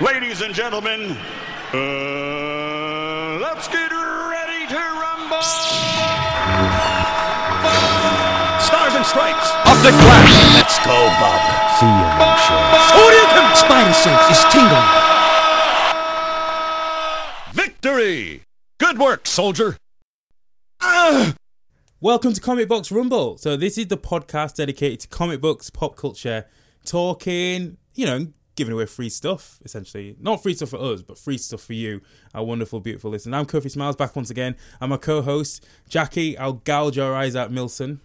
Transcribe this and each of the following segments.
Ladies and gentlemen, uh, let's get ready to rumble. Stars and stripes. of the flash. Let's go, Bob. See you, Shoryuken. Spider sense is tingling. Victory! Good work, soldier. Welcome to Comic Box Rumble. So this is the podcast dedicated to comic books, pop culture, talking, you know, giving away free stuff, essentially. Not free stuff for us, but free stuff for you, our wonderful, beautiful listeners. I'm Kofi Smiles, back once again. I'm my co-host, Jackie. I'll gouge your eyes out, Milson.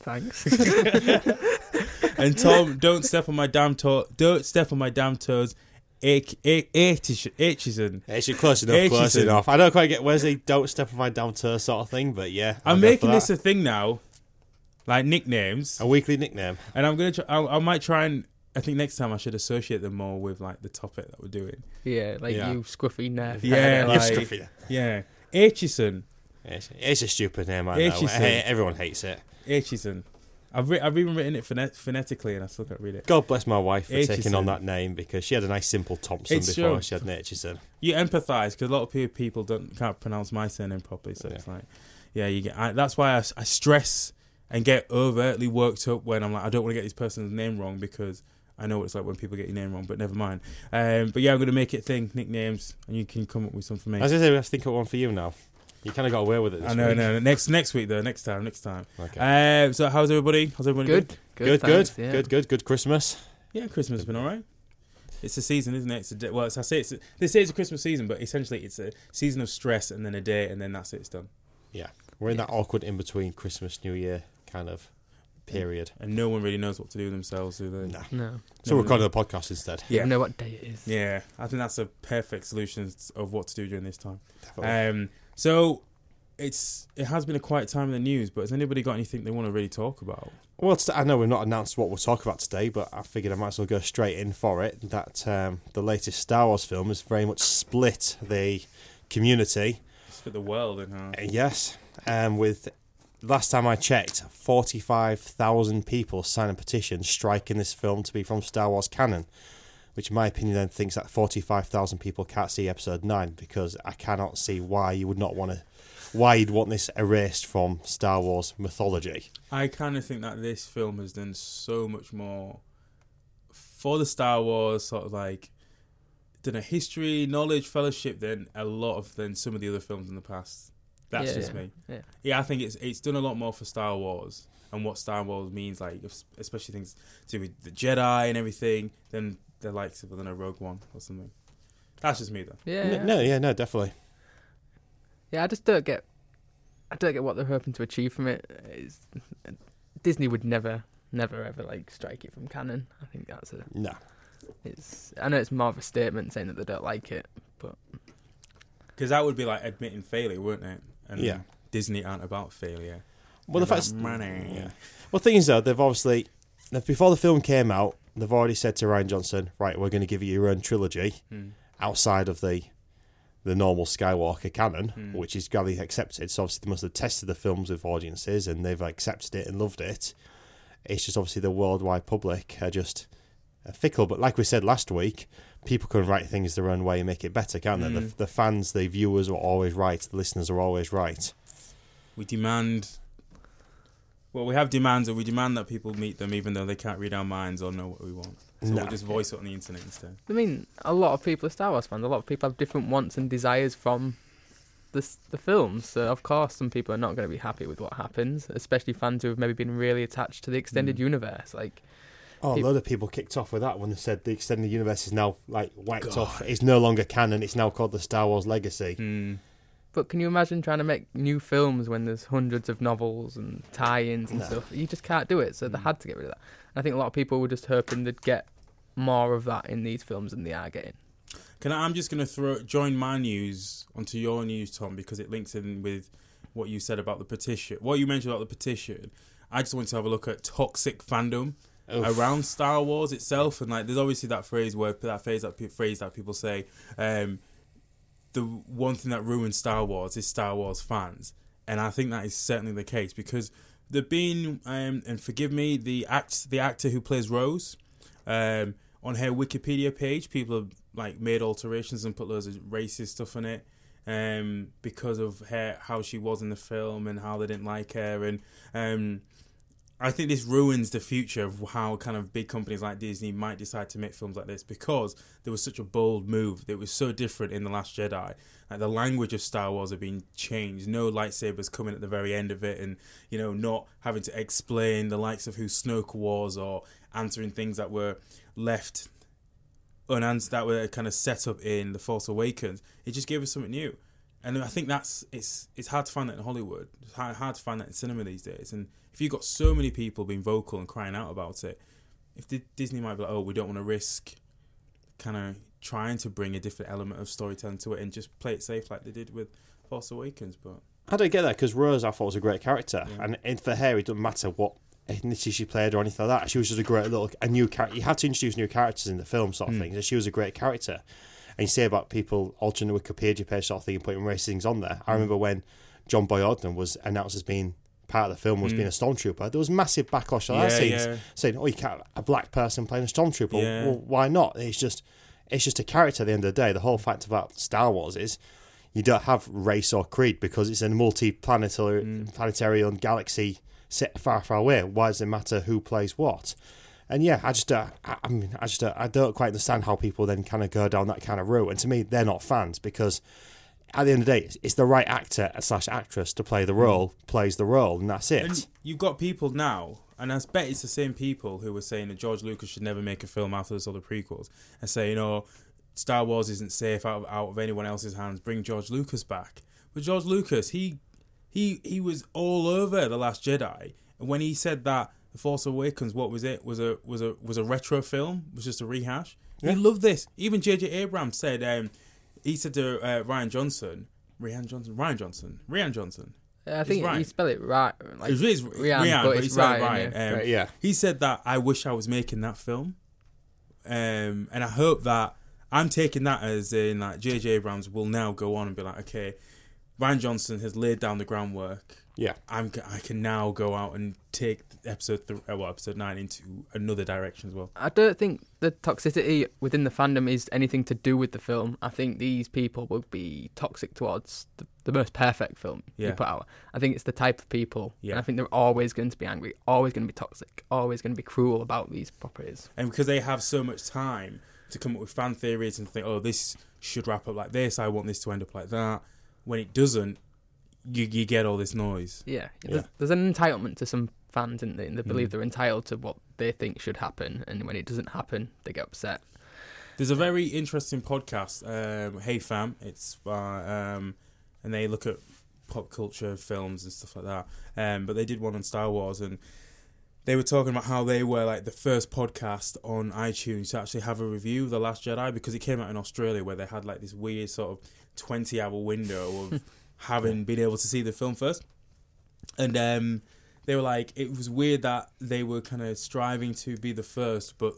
Thanks. And Tom, don't step on my damn toe. Don't step on my damn toes. Aitchison. It's you're close enough, close Aitchison. enough. I don't quite get where's the don't step on my down toe sort of thing, but yeah. I'll I'm making this a thing now, like nicknames. a weekly nickname. And I'm gonna try. I, I might try and. I think next time I should associate them more with like the topic that we're doing. yeah, like Yeah. you scruffy nerf. Yeah, You're scruffy. Yeah, Aitchison, It's, it's a stupid name, I know. Itchy Hey, everyone hates it. Aitchison. I've re- I've even written it phonet- phonetically, and I still can't read it. God bless my wife for taking on that name because she had a nice simple Thompson It's before true. she had an Aitchison. You empathise because a lot of people don't can't pronounce my surname properly, so it's like, yeah, you get. I, that's why I stress and get overtly worked up when I'm like, I don't want to get this person's name wrong because I know what it's like when people get your name wrong. But never mind. Um, but yeah, I'm gonna make it thing nicknames, and you can come up with some for me. I was going to say, we have to think of one for you now. You kind of got away with it this I know, week. no, next next week though, next time, next time. Okay. Um, so how's everybody? How's everybody? Good. been? Good. good, good, thanks, yeah. good, good, good Christmas. Yeah, Christmas has been all right. It's a season, isn't it? It's a day, well, it's, I say it's a, they say it's a Christmas season, but essentially it's a season of stress and then a day and then that's it. It's done. Yeah. We're in that awkward in between Christmas, New Year kind of period. And no one really knows what to do with themselves, do they? Nah. No. So No, we're recording the podcast instead. You Yeah. know what day it is. Yeah, I think that's a perfect solution of what to do during this time. Definitely. Um, so it's it has been a quiet time in the news, but has anybody got anything they want to really talk about? Well, I know we've not announced what we'll talk about today, but I figured I might as well go straight in for it. That um, the latest Star Wars film has very much split the community. Just for the world and how. Uh, Yes, um, with last time I checked, forty-five thousand people signed a petition striking this film to be from Star Wars canon. Which, in my opinion, then thinks that forty-five thousand people can't see Episode Nine because I cannot see why you would not want to, why you'd want this erased from Star Wars mythology. I kind of think that this film has done so much more for the Star Wars sort of like done a history, knowledge, fellowship than a lot of than some of the other films in the past. That's Yeah, just yeah, me. yeah. Yeah, I think it's it's done a lot more for Star Wars and what Star Wars means, like especially things to do with the Jedi and everything, than the likes of than a Rogue One or something. That's just me though. Yeah. N- yeah. No, yeah, no, definitely. Yeah, I just don't get. I don't get what they're hoping to achieve from it. It's, Disney would never, never ever like strike it from canon. I think that's a. No. It's. I know it's more of a statement saying that they don't like it, but Because that would be like admitting failure, wouldn't it? And Yeah. Disney aren't about failure. Well, the They're fact money. Yeah. Well, thing is though, they've obviously before the film came out, they've already said to Rian Johnson, right, we're going to give you your own trilogy Hmm. outside of the the normal Skywalker canon, Hmm. which is gladly accepted. So obviously they must have tested the films with audiences and they've accepted it and loved it. It's just obviously the worldwide public are just fickle. But like we said last week, people can write things their own way and make it better, can't they? Hmm. The, the fans, the viewers are always right. The listeners are always right. We demand. Well, we have demands, and we demand that people meet them, even though they can't read our minds or know what we want. So No. we'll just voice it on the internet instead. I mean, a lot of people are Star Wars fans. A lot of people have different wants and desires from the the films. So of course, some people are not going to be happy with what happens, especially fans who have maybe been really attached to the extended Mm. universe. Like, Oh, Peop- a lot of people kicked off with that when they said the extended universe is now like wiped God. off. It's no longer canon. It's now called the Star Wars Legacy. Hmm. but can you imagine trying to make new films when there's hundreds of novels and tie-ins and No. stuff? You just can't do it. So they Mm. had to get rid of that. And I think a lot of people were just hoping they'd get more of that in these films than they are getting. Can I, I'm just going to throw join my news onto your news, Tom, because it links in with what you said about the petition. What you mentioned about the petition. I just want to have a look at toxic fandom Oof. around Star Wars itself, and like, there's obviously that phrase where that phrase that phrase that people say, um, the one thing that ruins Star Wars is Star Wars fans, and I think that is certainly the case because the being um, and forgive me, the act the actor who plays Rose, um, on her Wikipedia page, people have like made alterations and put loads of racist stuff on it um, because of her how she was in the film and how they didn't like her and um, I think this ruins the future of how kind of big companies like Disney might decide to make films like this because there was such a bold move. It was so different in The Last Jedi. Like the language of Star Wars had been changed. No lightsabers coming at the very end of it and, you know, not having to explain the likes of who Snoke was or answering things that were left unanswered that were kind of set up in The Force Awakens. It just gave us something new. And I think that's it's it's hard to find that in Hollywood. It's hard, hard to find that in cinema these days. And if you've got so many people being vocal and crying out about it, if Disney might be like, oh, we don't want to risk kind of trying to bring a different element of storytelling to it and just play it safe like they did with Force Awakens. But I don't get that because Rose, I thought was a great character, and, and for her, it doesn't matter what ethnicity she played or anything like that. She was just a great little a new character. You had to introduce new characters in the film, sort of hmm. thing. And she was a great character. And you say about people altering the Wikipedia page, sort of thing, and putting racist things on there. I remember when John Boyega was announced as being part of the film was being a stormtrooper. There was massive backlash on that Yeah, scene, yeah. saying, "Oh, you can't have a black person playing a stormtrooper. Yeah. Well, why not?" It's just, it's just a character. At the end of the day, the whole fact about Star Wars is you don't have race or creed because it's a multi-planetary Mm. planetary and galaxy set far, far away. Why does it matter who plays what? And yeah, I just, uh, I, I mean, I just, uh, I don't quite understand how people then kind of go down that kind of route. And to me, they're not fans because at the end of the day, it's, it's the right actor slash actress to play the role, plays the role, and that's it. And you've got people now, and I bet it's the same people who were saying that George Lucas should never make a film after this other prequels, and saying, "Oh, Star Wars isn't safe out of, out of anyone else's hands. Bring George Lucas back." But George Lucas, he he he was all over the Last Jedi, and when he said that the Force Awakens, what was it? Was a was a was a retro film? Was just a rehash. He loved this. Even J.J. Abrams said, um, he said to uh, Rian Johnson, Rian Johnson, Rian Johnson, Rian Johnson. I think Ryan. you spell it right. Like, It is Rian, Rian, but but, it's he said Ryan, Ryan. yeah. Um, Right, yeah. He said that I wish I was making that film, um, and I hope that I'm taking that as in like J.J. Abrams will now go on and be like, okay, Rian Johnson has laid down the groundwork. Yeah. I'm I can now go out and take episode th- uh, well, episode nine into another direction as well. I don't think the toxicity within the fandom is anything to do with the film. I think these people would be toxic towards the, the most perfect film Yeah. you put out. I think it's the type of people. Yeah. And I think they're always going to be angry, always going to be toxic, always going to be cruel about these properties. and because they have so much time to come up with fan theories and think, oh, this should wrap up like this. I want this to end up like that. When it doesn't, you you get all this noise. Yeah. Yeah. There's, there's an entitlement to some fans, isn't there? And they believe Mm. they're entitled to what they think should happen. And when it doesn't happen, they get upset. There's a very interesting podcast, um, Hey Fam. It's uh, um, and they look at pop culture films and stuff like that. Um, but they did one on Star Wars, and they were talking about how they were like the first podcast on iTunes to actually have a review of the Last Jedi because it came out in Australia where they had like this weird sort of twenty hour window of having been able to see the film first, and um, they were like it was weird that they were kind of striving to be the first, but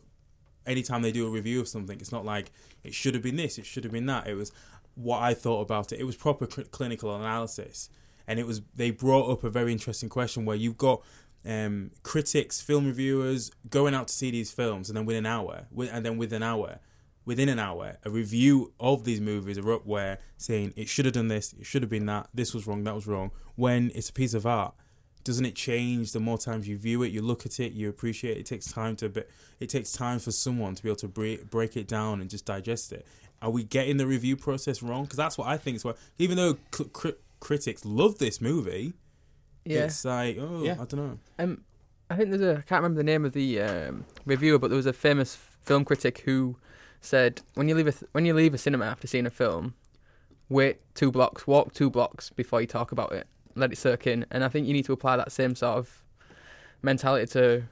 anytime they do a review of something, it's not like it should have been this, it should have been that. It was what I thought about it. It was proper cl- clinical analysis, and it was they brought up a very interesting question where you've got um, critics, film reviewers going out to see these films, and then within an hour, wi- and then within an hour, within an hour, a review of these movies are up where saying it should have done this, it should have been that, this was wrong, that was wrong. When it's a piece of art, doesn't it change the more times you view it you look at it you appreciate it, it takes time to be, it takes time for someone to be able to break, break it down and just digest it are we getting the review process wrong because that's what i think is what even though cl- cri- critics love this movie Yeah. it's like oh Yeah. i don't know Um, I think there's a I can't remember the name of the um, reviewer, but there was a famous film critic who said when you leave a th- when you leave a cinema after seeing a film, wait two blocks, walk two blocks before you talk about it, let it soak in. And I think you need to apply that same sort of mentality to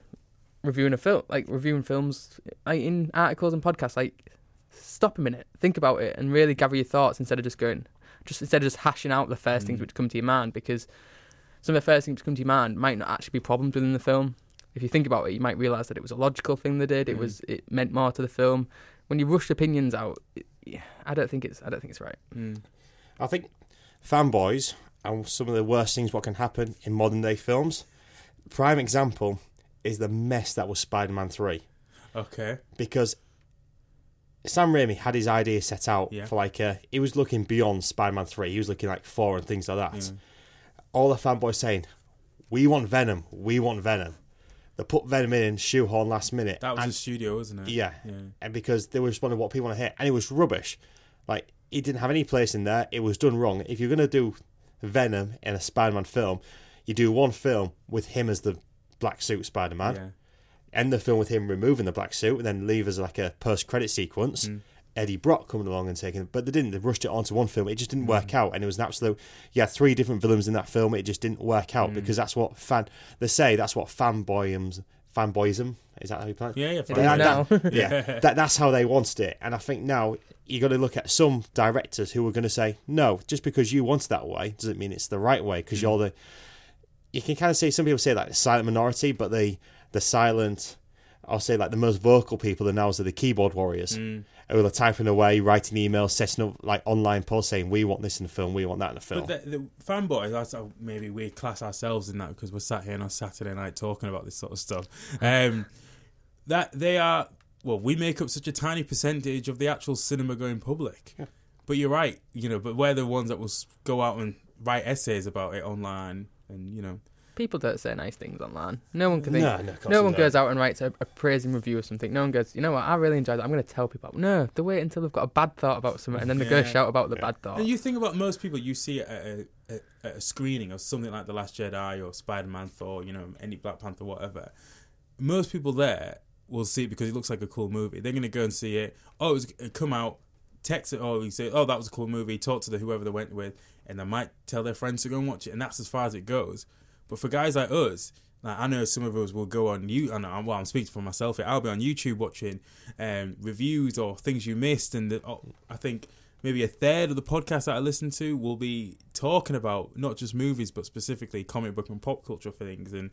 reviewing a film, like reviewing films, like in articles and podcasts. Like, stop a minute, think about it, and really gather your thoughts instead of just going, just instead of just hashing out the first things which come to your mind because some of the first things to come to your mind might not actually be problems within the film. If you think about it, you might realise that it was a logical thing they did. It Mm. was it meant more to the film. When you rush opinions out, it, yeah, I don't think it's I don't think it's right. mm. I think fanboys and some of the worst things what can happen in modern day films. Prime example is the mess that was Spider Man 3. okay Because Sam Raimi had his idea set out Yeah. for like uh he was looking beyond Spider-Man three. He was looking like four and things like that. All the fanboys saying, "We want Venom. We want Venom." They put Venom in shoehorn last minute. That was and, the studio, wasn't it? yeah, yeah. and because they were responding to what people want to hear, and it was rubbish. Like it didn't have any place in there. It was done wrong. If you're gonna do Venom in a Spider-Man film, you do one film with him as the black suit Spider-Man yeah. end the film with him removing the black suit and then leave as like a post credit sequence. Mm. Eddie Brock coming along and taking, but they didn't. They rushed it onto one film. It just didn't Mm. work out, and it was an absolute. Yeah, three different villains in that film. It just didn't work Mm. out because that's what fan. They say that's what fanboyism. Fanboyism is that how you it? Yeah, yeah. It That- yeah, that, that's how they wanted it. And I think now you got to look at some directors who are going to say, no, just because you want it that way doesn't mean it's the right way because you're the. You can kind of say some people say like the silent minority, but the the silent, I'll say like the most vocal people are now are the keyboard warriors Mm. Who are typing away, writing emails, setting up like online posts saying we want this in the film, we want that in the film. But the, the fanboys, that's how maybe we class ourselves in that because we're sat here on a Saturday night talking about this sort of stuff. Um, that they are, well, we make up such a tiny percentage of the actual cinema going public. But you're right, you know. But we're the ones that will go out and write essays about it online, and you know, People don't say nice things online. No one can think. No, no, of course no one goes out and writes a, a praising review or something. No one goes, you know what? I really enjoyed that. I'm going to tell people. No, they wait until they've got a bad thought about something, and then they go shout about the bad thought. And you think about most people you see at a, at at a screening of something like The Last Jedi or Spider Man, Thor, you know, any Black Panther, whatever. Most people there will see it because it looks like a cool movie. They're going to go and see it. Oh, it's uh, come out, text it, or you say, oh, that was a cool movie, talk to the whoever they went with, and they might tell their friends to go and watch it. And that's as far as it goes. But for guys like us, like I know some of us will go on you. I know, well, I'm speaking for myself. Here. I'll be on YouTube watching um, reviews or things you missed, and the, oh, I think maybe a third of the podcasts that I listen to will be talking about not just movies, but specifically comic book and pop culture things, and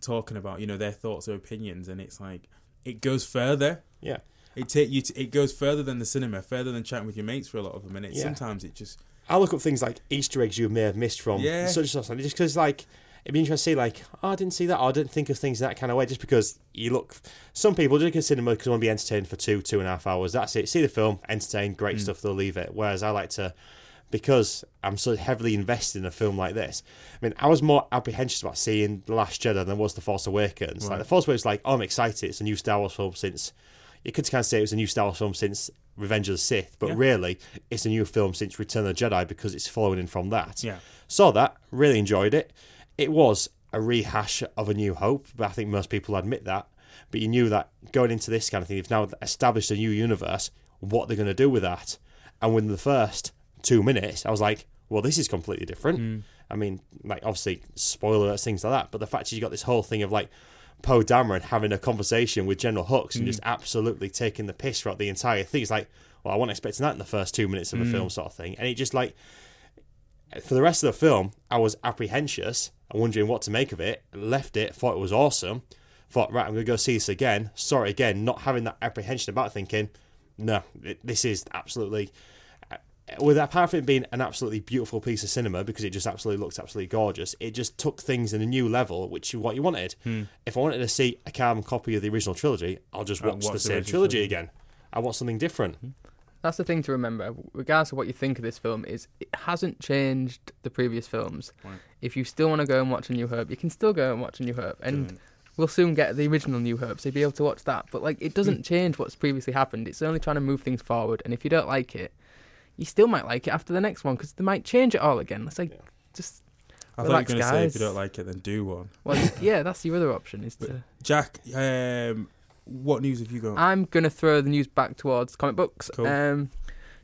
talking about you know their thoughts or opinions. And it's like it goes further. yeah. It take you. To, it goes further than the cinema, further than chatting with your mates for a lot of them. And it Yeah. sometimes it just I look up things like Easter eggs you may have missed from Yeah. such and such, just because like it'd be interesting to see like oh, I didn't see that, or I didn't think of things in that kind of way, just because you look. Some people do go to cinema because they want to be entertained for two, two and a half hours. That's it. See the film, entertain, great hmm. stuff. They'll leave it. Whereas I like to. Because I'm so heavily invested in a film like this, I mean, I was more apprehensive about seeing The Last Jedi than I was The Force Awakens. Like The Force Awakens, like, oh, I'm excited. It's a new Star Wars film since you could kind of say it was a new Star Wars film since Revenge of the Sith, but Yeah. really it's a new film since Return of the Jedi because it's following in from that. Yeah. Saw that, really enjoyed it. It was a rehash of A New Hope, but I think most people admit that. But you knew that going into this kind of thing, you've now established a new universe, what they're going to do with that. And within the first two minutes, I was like, well, this is completely different. Hmm. I mean, like, obviously, spoiler alerts, things like that. But the fact is, you got this whole thing of like, Poe Dameron having a conversation with General Hux and just hmm. absolutely taking the piss throughout the entire thing. It's like, well, I wasn't expecting that in the first two minutes of a hmm. film, sort of thing. And it just like, for the rest of the film, I was apprehensive and wondering what to make of it. Left it, thought it was awesome. Thought, right, I'm going to go see this again. Saw it again, not having that apprehension about thinking, no, it, this is absolutely. Uh, with that, apart from it being an absolutely beautiful piece of cinema because it just absolutely looks absolutely gorgeous, it just took things in a new level, which is what you wanted. Hmm. If I wanted to see a carbon copy of the original trilogy, I'll just watch, watch the the same trilogy trilogy. again. I want something different. Hmm. That's the thing to remember, regardless of what you think of this film, is it hasn't changed the previous films. Right. If you still want to go and watch A New Hope, you can still go and watch A New Hope, and we'll soon get the original New Hope, so you'll be able to watch that. But like, it doesn't Hmm. change what's previously happened. It's only trying to move things forward, and if you don't like it, you still might like it after the next one because they might change it all again. It's like just I thought you were going to say if you don't like it, then do one. well, yeah, that's your other option. Is to Jack, um, what news have you got? I'm gonna throw the news back towards comic books. Cool. Um,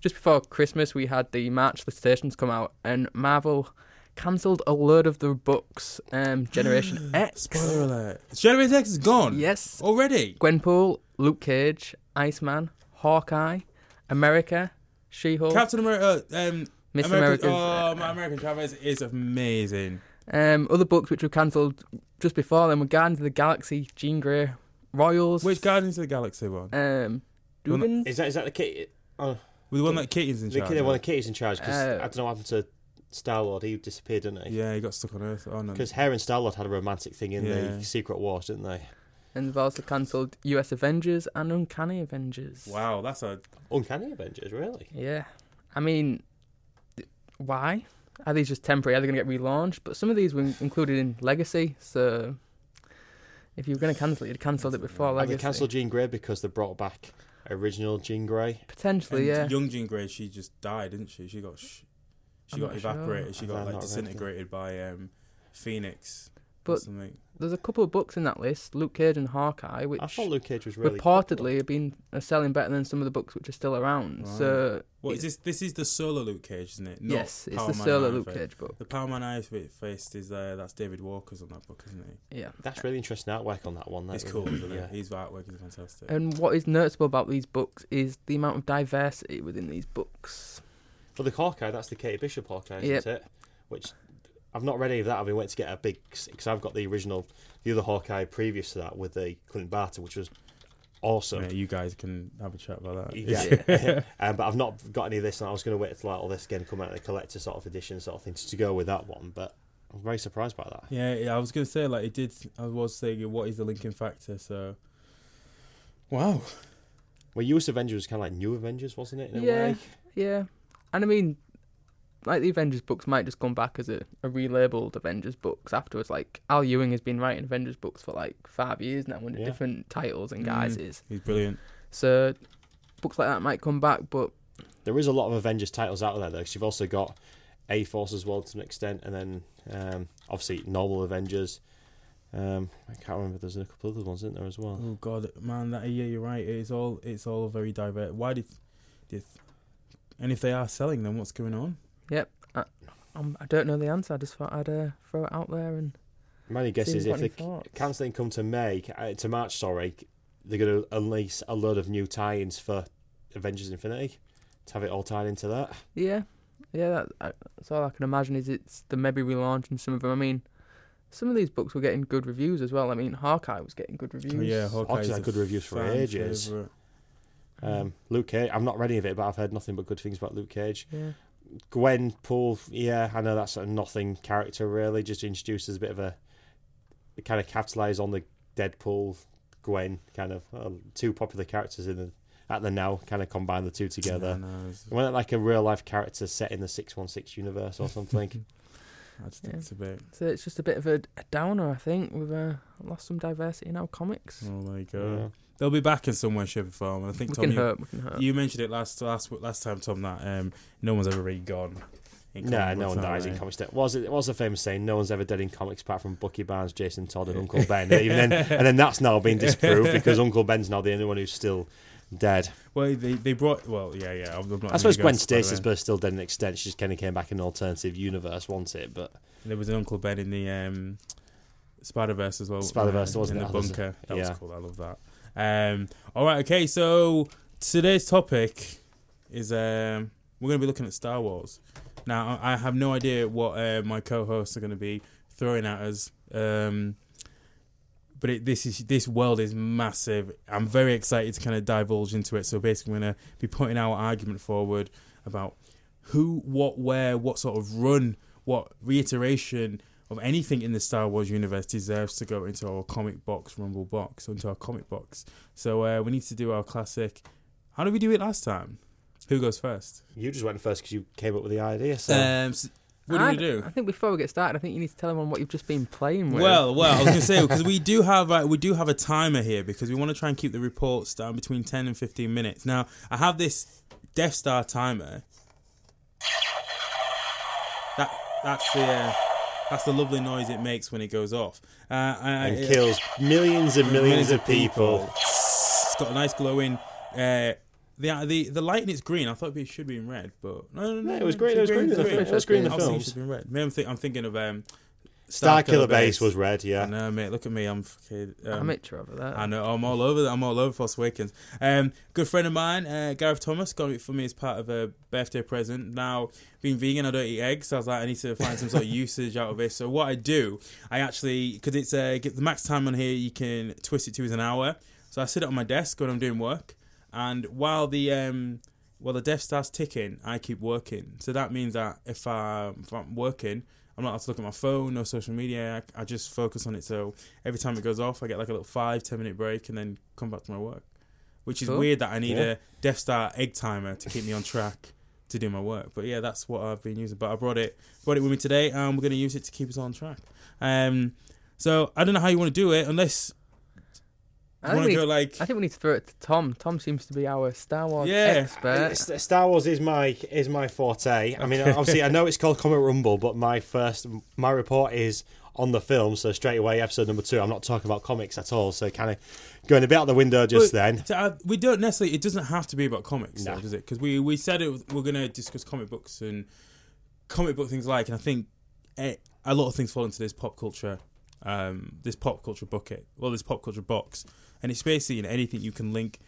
just before Christmas, we had the March the stations come out, and Marvel cancelled a load of the books. Um, Generation X, Spoiler alert. Generation X is gone. yes, Already. Gwenpool, Luke Cage, Iceman, Hawkeye, America, She-Hulk, Captain America. Um, Miss America. America. Oh, my America Chavez is amazing. Um, other books which were cancelled just before them were Guardians of the Galaxy, Jean Grey, Royals, Which Guardians of the Galaxy one? um, Well, Is that is that the kid? Oh, With the one that Kitty's in the charge. kid, of? one of Kitty's in charge because Uh, I don't know what happened to Star Lord. He disappeared, didn't he? Yeah, he got stuck on Earth. Oh no. Because Her and Star Lord had a romantic thing in Yeah. the Secret Wars, didn't they? and they've also cancelled US Avengers and Uncanny Avengers. Wow, that's a Uncanny Avengers, really? Yeah, I mean, th- why? Are these just temporary? Are they going to get relaunched? But some of these were included in Legacy, so if you were going to cancel it, you'd cancelled it before Have Legacy. they cancelled Jean Grey because they brought back original Jean Grey? Potentially, and yeah. Young Jean Grey. She just died, didn't she? She got sh- she I'm got not sure. evaporated. She got like disintegrated by um, Phoenix. or But something. There's a couple of books in that list, Luke Cage and Hawkeye, which I thought Luke Cage was really reportedly have been are selling better than some of the books which are still around. Right. So What is this? This is the solo Luke Cage, isn't it? Not yes, it's Power the Man solo Luke Cage book. The Power Man Iron Fist is uh, that's David Walker's on that book, isn't he? Yeah. That's really interesting artwork on that one. That It's was- cool, isn't it? yeah. it? His artwork is fantastic. And what is noticeable about these books is the amount of diversity within these books. For the Hawkeye, that's the Katie Bishop Hawkeye, isn't Yep. it? Which I've not read any of that. I've been waiting to get a big because I've got the original, the other Hawkeye previous to that with the Clint Barton, which was awesome. Yeah, you guys can have a chat about that. Yeah, um, but I've not got any of this, and I was going to wait till like, all this again come out in a collector sort of edition sort of thing to go with that one. But I'm very surprised by that. Yeah, yeah, I was gonna say like it did. I was saying what is the linking factor? So, wow, Well, US Avengers was kind of like New Avengers, wasn't it? In a Yeah. way. Yeah. And I mean, like the Avengers books might just come back as a, a relabeled Avengers books afterwards. Like Al Ewing has been writing Avengers books for like five years now under Yeah. different titles and Mm. guises. he's brilliant. So books like that might come back, but There is a lot of Avengers titles out there though, because you've also got A Force as well to an extent, and then um, obviously normal Avengers. Um, I can't remember. There's a couple other ones, isn't there as well? Oh God, man, that yeah, you're right. It's all it's all very diverse. Why did, did, and if they are selling them, what's going on? Yep. I, um, I don't know the answer. I just thought I'd uh, throw it out there and My only guess is if if you've they thoughts. cancelling come to May uh, to March, sorry, they're going to unleash a load of new tie-ins for Avengers Infinity to have it all tied into that. Yeah, yeah. That, I, that's all I can imagine is it's the maybe relaunching some of them. I mean, some of these books were getting good reviews as well. I mean, Hawkeye was getting good reviews. Oh, yeah, Hawkeye's Hawkeye's had good reviews for ages. favourite. Um, Luke Cage, I'm not ready of it, but I've heard nothing but good things about Luke Cage. yeah. Gwen Poole, yeah, I know that's a nothing character really, just introduced as a bit of a kind of capitalise on the Deadpool Gwen kind of uh, two popular characters in the at the now, kind of combine the two together. No, no, it's- Wasn't it like a real life character set in the six one six universe or something? I just Yeah. think it's a bit. So it's just a bit of a, a downer, I think. We've uh, lost some diversity in our comics. Oh my Yeah. God, they'll be back in some way, shape, or form. And I think we Tom, can you, hurt. We can hurt. you mentioned it last last last time, Tom, that um, no one's ever really gone. in No, comic no one have dies in comics. It was it was a famous saying. No one's ever dead in comics apart from Bucky Barnes, Jason Todd, and Uncle Ben. Even then, and then that's now been disproved because Uncle Ben's now the only one who's still dead. Well, they they brought. Well, yeah, yeah. I'm not I suppose gonna Gwen Stacy's spoiler. but still dead in extent. She just kind of came back in an alternative universe, wasn't it? But There was an Uncle Ben in the um, Spider Verse as well. Spider-Verse, uh, wasn't in it? the bunker. That yeah. was cool. I love that. Um, all right, okay. So today's topic is um, we're going to be looking at Star Wars. Now, I have no idea what uh, my co-hosts are going to be throwing at us. Um, but it, this is this world is massive. I'm very excited to kind of divulge into it. So basically, we're going to be putting our argument forward about who, what, where, what sort of run, what reiteration of anything in the Star Wars universe deserves to go into our comic box rumble box, into our comic box. So uh, we need to do our classic. How did we do it last time? Who goes first? you just went first because you came up with the idea. So Um, s- what do I, we do? I think before we get started, I think you need to tell them what you've just been playing with. Well, well, I was gonna say because we do have uh, we do have a timer here because we want to try and keep the reports down between ten and fifteen minutes. Now I have this Death Star timer. That that's the uh, that's the lovely noise it makes when it goes off. Uh, and I- kills millions and millions of people. It's got a nice glowing. Uh, the the the light in it's green. I thought it should be in red, but no, no, no. No, it was no, green. It was green in the green. film. It was green in the Obviously, it films. should be in red. Maybe I'm, think, I'm thinking of um, Starkiller Base was red. Yeah. No, mate, look at me. I'm fucking. Um, Amateur over that. I know. I'm all over. That. I'm all over Force Awakens. Um, good friend of mine, uh, Gareth Thomas, got it for me as part of a birthday present. Now, being vegan, I don't eat eggs, so I was like, I need to find some sort of usage out of this. So what I do, I actually, because it's uh, get the max time on here, you can twist it to is an hour. So I sit it on my desk when I'm doing work, and while the um, while the Death Star's ticking, I keep working. So that means that if, I, if I'm working, I'm not allowed to look at my phone, no social media. I, I just focus on it. So every time it goes off, I get like a little five, ten minute break and then come back to my work. Which is Cool. weird that I need Yeah. a Death Star egg timer to keep me on track to do my work. But yeah, that's what I've been using. But I brought it brought it with me today, and we're going to use it to keep us on track. Um, so I don't know how you want to do it, unless I think, want we to need, go like I think we need to throw it to Tom. Tom seems to be our Star Wars Yeah. expert. S- Star Wars is my is my forte. I mean, obviously, I know it's called Comic Rumble, but my first my report is on the film. So straight away, episode number two. I'm not talking about comics at all. So kind of going a bit out the window just But, then. so, uh, we don't necessarily. It doesn't have to be about comics, No. though, does it? Because we we said it. We're going to discuss comic books and comic book things like, and I think eh, a lot of things fall into this pop culture, um, this pop culture bucket. Well, this pop culture box, and it's basically you know, anything you can link.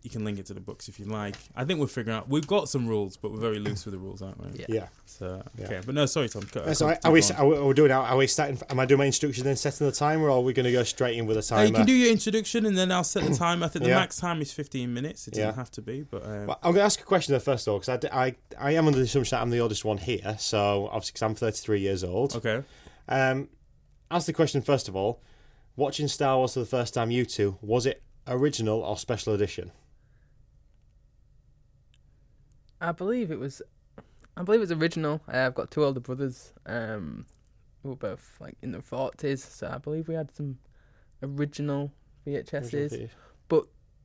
You can link it to the books if you like. I think we're figuring out. We've got some rules, but we're very loose with the rules, aren't we? Yeah. Yeah. So Yeah. okay, but no, sorry, Tom. Go, So go- are we, are we are we doing? Are we starting? Am I doing my instructions and setting the timer, or are we going to go straight in with a Uh, timer? you can do your introduction and then I'll set the time. I think the Yeah. max time is 15 minutes. It doesn't Yeah. have to be, but um, Well, I'm going to ask a question though first of all, because I am under the assumption that I'm the oldest one here. So obviously, because I'm 33 years old. okay. Um, ask the question first of all. Watching Star Wars for the first time, you two, was it original or special edition? I believe it was. I believe it was original. Uh, I've got two older brothers. Um, who were both like in their forties, so I believe we had some original VHSs. Original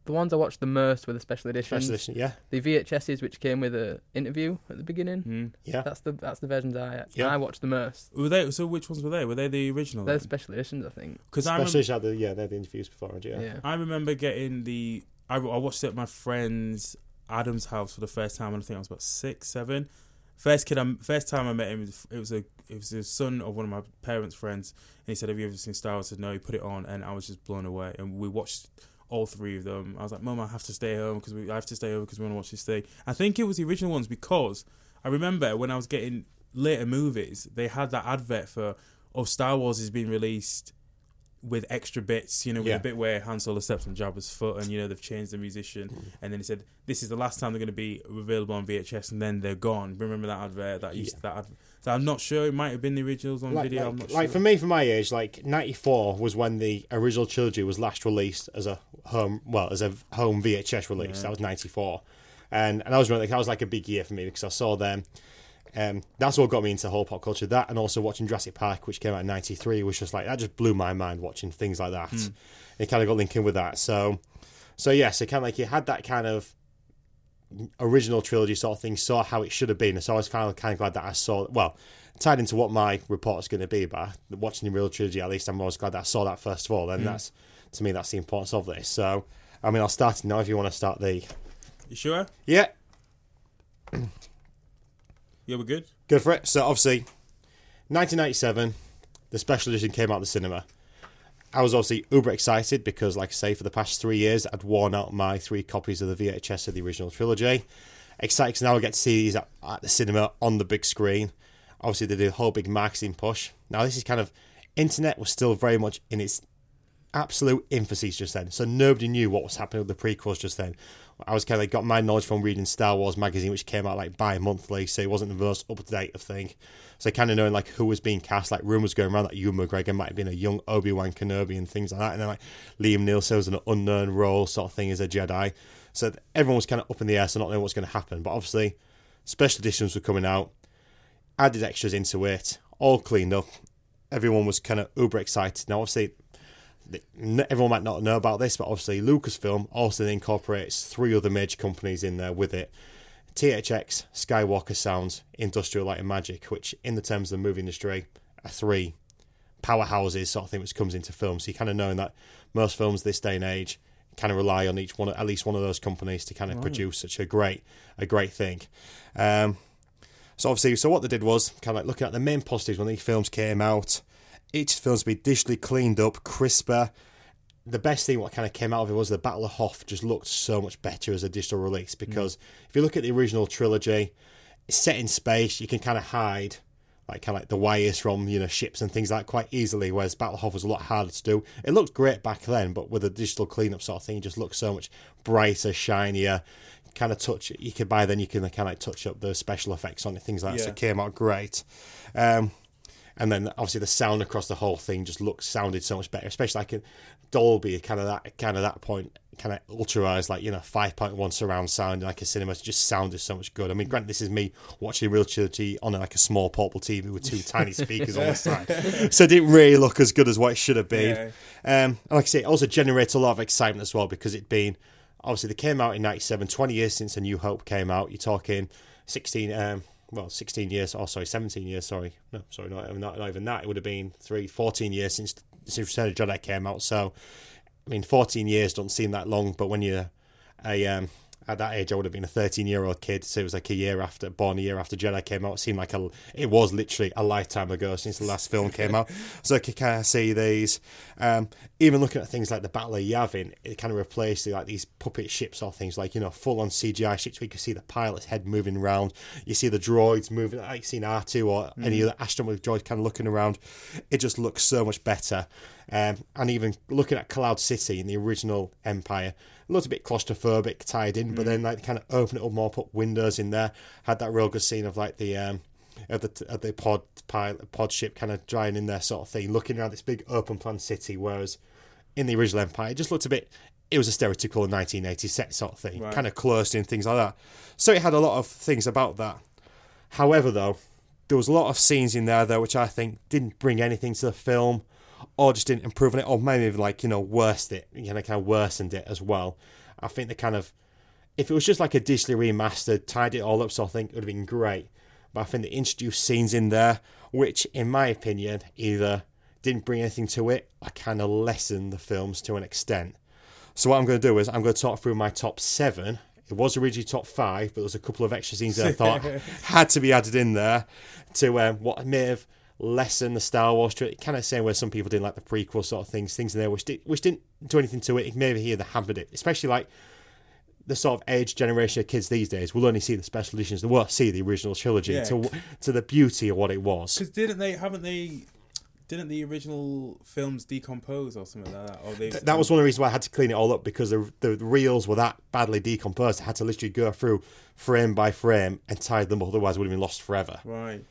the ones I watched the most were the special editions. Special edition, yeah, The VHSs, which came with a interview at the beginning. Mm. yeah. That's the that's the versions I Yeah. I watched the most. Were they? So which ones were they? Were they the original? They're special editions, I think. Because I, Special remember, had the yeah, they had the interviews before, yeah. Yeah. I remember getting the. I, I watched it at my friend's Adam's house for the first time, and I think I was about six, seven. First kid, I first time I met him, it was a it was the son of one of my parents' friends, and he said, "Have you ever seen Star Wars?" I said, "No." He put it on, and I was just blown away. And we watched all three of them. I was like, "Mum, I have to stay home because we I have to stay over because we want to watch this thing." I think it was the original ones because I remember when I was getting later movies, they had that advert for "Oh, Star Wars is being released." With extra bits, you know, with Yeah. a bit where Han Solo steps on Jabba's foot, and you know they've changed the musician, mm. and then he said, "This is the last time they're going to be available on VHS," and then they're gone. Remember that advert? That used that. Advert. So I'm not sure. It might have been the originals on Like, video. like, I'm not like for me, for my age, like '94 was when the original trilogy was last released as a home, well, as a home VHS release. That was '94, and and I was really, that was like a big year for me because I saw them. Um, that's what got me into whole pop culture. That and also watching Jurassic Park, which came out in '93, was just like that. Just blew my mind watching things like that. It kind of got linked in with that. So, so yes, it kind of like you had that kind of original trilogy sort of thing, saw how it should have been. So I was kind of kind of glad that I saw. Well, tied into what my report's going to be, but watching the real trilogy, at least I'm always glad that I saw that first of all. And mm. that's to me, that's the importance of this. So, I mean, I'll start now if you want to start the. you sure? Yeah, Yeah, we're good. Good for it. So obviously, 1997, the special edition came out of the cinema. I was obviously uber excited because, like I say, for the past three years, I'd worn out my three copies of the VHS of the original trilogy. Excited because now I get to see these at, at the cinema on the big screen. Obviously, they did a whole big marketing push. Now, this is kind of internet was still very much in its absolute infancy just then. So nobody knew what was happening with the prequels just then. I was kind of got my knowledge from reading Star Wars magazine, which came out like bi-monthly, so it wasn't the most up to date of thing. So kind of knowing like who was being cast, like rumors going around that Ewan McGregor might have been a young Obi Wan Kenobi and things like that, and then like Liam Neeson was an unknown role sort of thing as a Jedi. So everyone was kind of up in the air, so not knowing what's going to happen. But obviously, special editions were coming out, added extras into it, all cleaned up. Everyone was kind of uber excited. Now, obviously, everyone might not know about this, but obviously Lucasfilm also incorporates three other major companies in there with it. THX, Skywalker Sounds, Industrial Light and Magic, which in the terms of the movie industry are three powerhouses sort of thing which comes into film. So you kind of knowing that most films this day and age kind of rely on each one, at least one of those companies to kind of produce such a great, a great thing. Um, so obviously, so what they did was kind of like looking at the main positives when these films came out. Each film's been digitally cleaned up, crisper. The best thing what kind of came out of it was the Battle of Hoth just looked so much better as a digital release because if you look at the original trilogy, it's set in space, you can kind of hide like kind of like the wires from you know ships and things like that quite easily. Whereas Battle of Hoth was a lot harder to do. It looked great back then, but with a digital cleanup sort of thing, it just looks so much brighter, shinier. Kind of touch you could buy then you can kind of like touch up the special effects on it, things like that. So it came out great. Um, and then obviously the sound across the whole thing just looked sounded so much better, especially like in Dolby, kind of that kind of that point, kind of ultraized like you know five point one surround sound like a cinema, it just sounded so much good. I mean, granted, this is me watching Real Trilogy on like a small portable TV with two tiny speakers on the side, so it didn't really look as good as what it should have been. Um, and like I say, it also generates a lot of excitement as well because it being obviously they came out in 97 20 years since a new hope came out you're talking 16 um well 16 years oh sorry 17 years sorry. No sorry not, not, not even that. It would have been 3 14 years since since return of jedi came out. So i mean 14 years don't seem that long but when you're a um at that age, I would have been a 13 year old kid. So it was like a year after, born a year after Jedi came out. It seemed like a, it was literally a lifetime ago since the last film came out. So I could kind of see these. Um, even looking at things like the Battle of Yavin, it kind of replaced like these puppet ships or things like, you know, full on CGI ships where you can see the pilot's head moving around. You see the droids moving, like you've seen R2 or any other astromech droids kind of looking around. It just looks so much better. Um, and even looking at Cloud City in the original Empire, it looked a bit claustrophobic, tied in, but then like kind of open it up more, put windows in there. Had that real good scene of like the um, of the of the pod pilot pod ship kind of drying in there sort of thing, looking around this big open plan city. Whereas in the original Empire, it just looked a bit. It was a stereotypical 1980s set sort of thing, Right. kind of closed in things like that. So it had a lot of things about that. However, though, there was a lot of scenes in there though which I think didn't bring anything to the film, or just didn't improve on it, or maybe like you know worsened it, you know, kind of worsened it as well. I think they kind of, if it was just like a digitally remastered, tied it all up, so I think it would have been great. But I think they introduced scenes in there which, in my opinion, either didn't bring anything to it or kind of lessened the films to an extent. So what I'm going to do is I'm going to talk through my top seven. It was originally top five, but there's a couple of extra scenes that I thought had to be added in there to um, what may have lessened the Star Wars. Tri- kind of saying where some people didn't like the prequel sort of things, things in there which did, which didn't do anything to it. Maybe here they hampered it, especially like the sort of age generation of kids these days will only see the special editions. They won't see the original trilogy Yeah. to to the beauty of what it was. Because didn't they? Haven't they? Didn't the original films decompose or something like that? Or they, That was one of the reasons why I had to clean it all up because the, the reels were that badly decomposed. I had to literally go through frame by frame and tie them up, otherwise it would have been lost forever. right.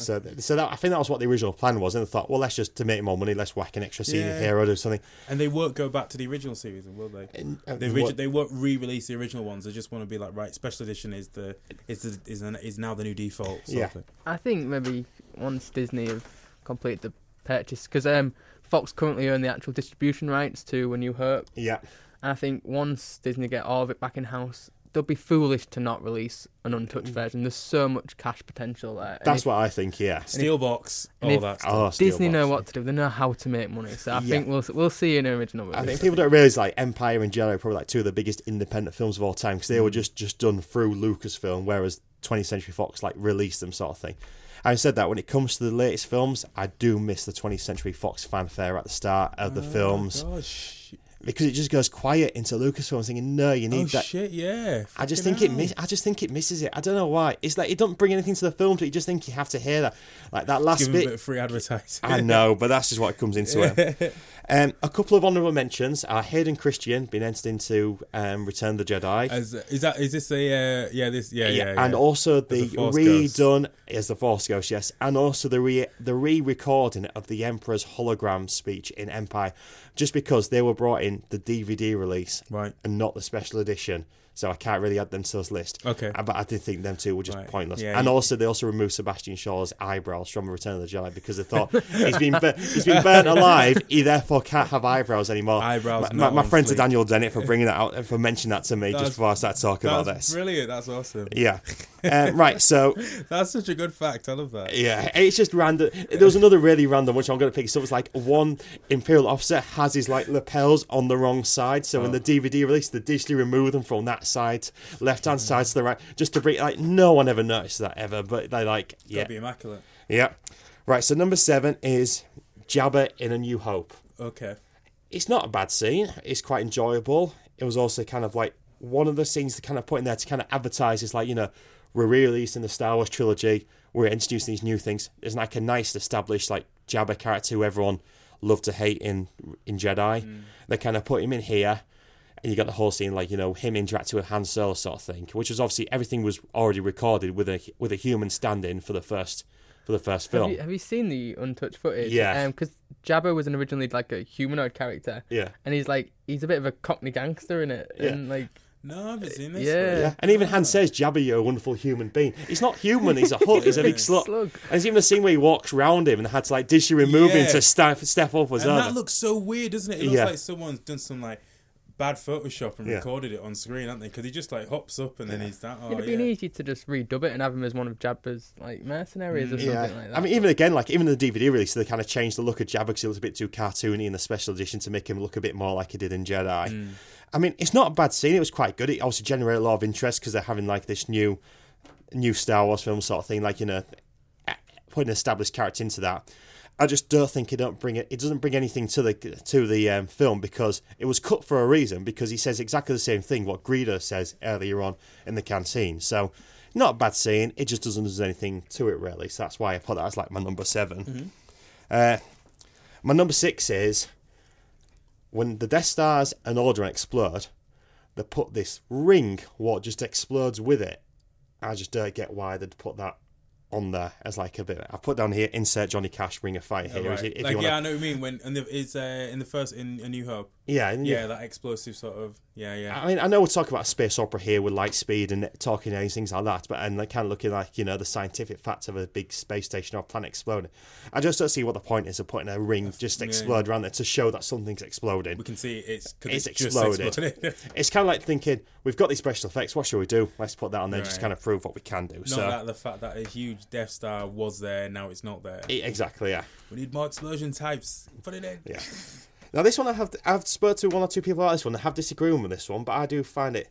So, so that, I think that was what the original plan was. And I thought, well, let's just to make more money, let's whack an extra scene Yeah. here or do something. And they won't go back to the original series, will they? And, They, origi- they won't re-release the original ones. They just want to be like, right, special edition is the is the, is, an, is now the new default. Sort Yeah. Of thing. I think maybe once Disney have completed the purchase, because um, Fox currently own the actual distribution rights to A New Hope, yeah, and I think once Disney get all of it back in house, they'll be foolish to not release an untouched mm. version. There's so much cash potential there. And that's if what I think. Yeah. Steelbox, and all if- that oh, stuff. Oh, Disney Steelbox, know what to do. They know how to make money. So I Yeah. think we'll we'll see an original movie. I think people don't realize like Empire and Jedi are probably like two of the biggest independent films of all time because they were mm. just just done through Lucasfilm, whereas 20th Century Fox like released them sort of thing. I said that when it comes to the latest films, I do miss the 20th Century Fox fanfare at the start of the oh, films Oh, sh- because it just goes quiet into Lucasfilm. Thinking, no, you need oh that. shit, yeah. I just think it miss. I just think it misses it. I don't know why. It's like it doesn't bring anything to the film. But you just think you have to hear that, like that last Give bit. bit of free advertising. I know, but that's just what comes into it. Um, a couple of honourable mentions are Hayden Christensen being entered into um, Return of the Jedi. As, is that is this a uh, yeah this yeah yeah, yeah. and also the, the Force Ghost. redone as the Force Ghost, yes, and also the re the re-recording of the Emperor's hologram speech in Empire, just because they were brought in the DVD release, Right. and not the special edition. So I can't really add them to this list. Okay. Uh, but I did think them two were just Right. pointless. Yeah, and you- also they also removed Sebastian Shaw's eyebrows from Return of the Jedi because they thought he's been bur- he's been burnt alive. He therefore can't have eyebrows anymore. Eyebrows My, my, my friend to. Daniel Dennett for bringing that out and for mentioning that to me That's- just before I started talking about this. brilliant. That's awesome. Yeah. Uh, right. So That's such a good fact. I love that. yeah, it's just random. There was another really random which I'm going to pick. So it's like one Imperial officer has his like lapels on the wrong side. So Oh. when the DVD release, they digitally removed them from that side, left hand side to the right, just to bring like no one ever noticed that ever. But they like yeah, be immaculate. yeah. Right. So number seven is Jabba in A New Hope. Okay. It's not a bad scene. It's quite enjoyable. It was also kind of like one of the scenes to kind of put in there to kind of advertise. It's like you know we're re-releasing the Star Wars trilogy. We're introducing these new things. There's like a nice established like Jabba character who everyone loved to hate in in Jedi. Mm. They kind of put him in here, and you got the whole scene like you know him interacting with Han Solo sort of thing, which was obviously everything was already recorded with a with a human stand-in for the first for the first Have film. you, have you seen the untouched footage? Yeah. Um, because Jabba was originally like a humanoid character, Yeah. and he's like he's a bit of a Cockney gangster in it, Yeah. and like No, I haven't seen this. Yeah. Yeah, and even Han says, "Jabba, you're a wonderful human being." He's not human; he's a Hutt. He's a big slut. slug. And there's even a scene where he walks round him and had to like, did she remove him Yeah. to step step up as And that looks so weird, doesn't it? It looks Yeah. like someone's done some like bad Photoshop and Yeah. recorded it on screen, haven't they? Because he just like hops up and then he's that. Oh, It'd yeah. been easy to just redub it and have him as one of Jabba's like mercenaries or mm, something yeah, like that. I mean, even again, like even in the DVD release, they kind of changed the look of Jabba because he looked a bit too cartoony in the special edition to make him look a bit more like he did in Jedi. Mm. I mean, it's not a bad scene; it was quite good. It also generated a lot of interest because they're having like this new, new Star Wars film sort of thing, like you know, eh, putting an established character into that. I just don't think it don't bring it. It doesn't bring anything to the to the um, film because it was cut for a reason. Because he says exactly the same thing what Greedo says earlier on in the canteen. So, not a bad scene. It just doesn't do anything to it really. So that's why I put that as like my number 7 Uh, my number six is when the Death Stars and Alderaan explode. They put this ring what just explodes with it. I just don't get why they'd put that on there as like a bit. I put down here insert Johnny Cash Ring of Fire here. Right. If like you wanna, yeah, I know what you mean. When and the, it's uh, in the first in A New Hope. yeah, and Yeah, that explosive sort of. Yeah, yeah. I mean, I know we're talking about a space opera here with light speed and talking and things like that, but and like kind of looking like you know the scientific facts of a big space station or planet exploding. I just don't see what the point is of putting a ring just yeah, explode around there to show that something's exploding. we can see it's It's it's, just exploded. exploded. It's kind of like thinking we've got these special effects. What should we do? Let's put that on there just Right. kind of prove what we can do. Not so that the fact that a huge Death Star was there, now it's not there. E- exactly, yeah. We need more explosion types. Put it in. Yeah. Now this one I have I've spoke to one or two people about this one. I have disagreement with this one, but I do find it.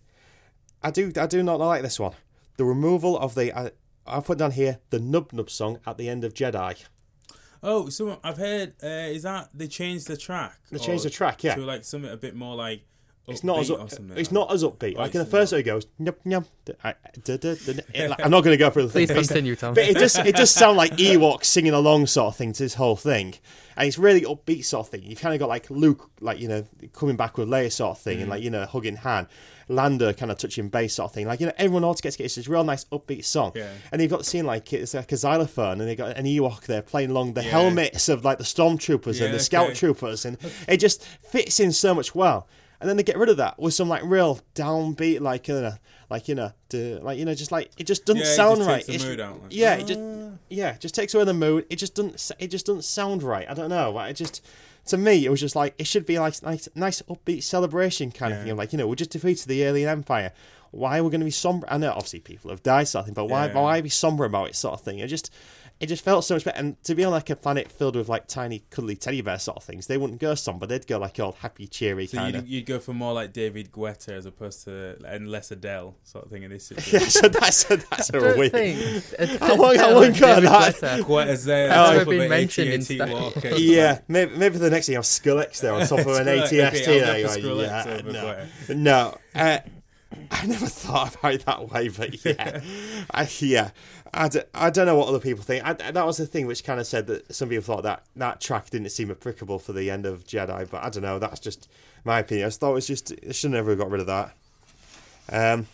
I do I do not like this one. The removal of the I, I put down here the Yub Nub song at the end of Jedi. Oh, so I've heard. Uh, is that they changed the track? They changed the track, yeah. To like something a bit more like. It's not as upbeat up, it's like not as upbeat. Like in the first not. one, it goes nyum nyum. I'm not going to go through the thing. Please continue, Tom. But it just it just sound like Ewok singing along sort of thing to this whole thing, and it's really upbeat sort of thing. You've kind of got like Luke, like you know, coming back with Leia sort of thing, Mm. and like you know, hugging Han, Lando kind of touching base sort of thing. Like you know, everyone all gets it's this real nice upbeat song, Yeah. and you've got the scene like it's like a xylophone, and they got an Ewok there playing along the helmets of like the stormtroopers Yeah, and the scout troopers, and it just fits in so much well. And then they get rid of that with some like real downbeat, like you know, like you know, duh, like you know, just like it just doesn't Yeah, sound just right. takes the mood out, like, yeah, it just ah. yeah, it just takes away the mood. It just doesn't. It just doesn't sound right. I don't know. Like, it just to me, it was just like it should be like nice, nice upbeat celebration kind of thing. Like you know, we just defeated the alien empire. Why are we going to be somber? I know obviously people have died, sort of thing, but why? Yeah. Why be somber about it, sort of thing? It just. It just felt so much better, and to be on like a planet filled with like tiny cuddly teddy bear sort of things, they wouldn't go somber. They'd go like all happy, cheery So kind you'd, of. you'd go for more like David Guetta as opposed to and less Adele sort of thing in this Yeah, situation. so that's a, that's I a don't weird. think. I won't- I won't go that. Guetta's there. On it's top of been an mentioned in AT&T stuff. Walker. Yeah, maybe, maybe the next thing you have Skrillex there on top of an Skrillex, ATST. okay, there, go like, yeah, no, no. Uh, I never thought about it that way, but yeah, I, yeah. I, d- I don't know what other people think. I, that was the thing which kind of said that some people thought that that track didn't seem applicable for the end of Jedi, but I don't know. That's just my opinion. I thought it was just they should never have got rid of that. Um,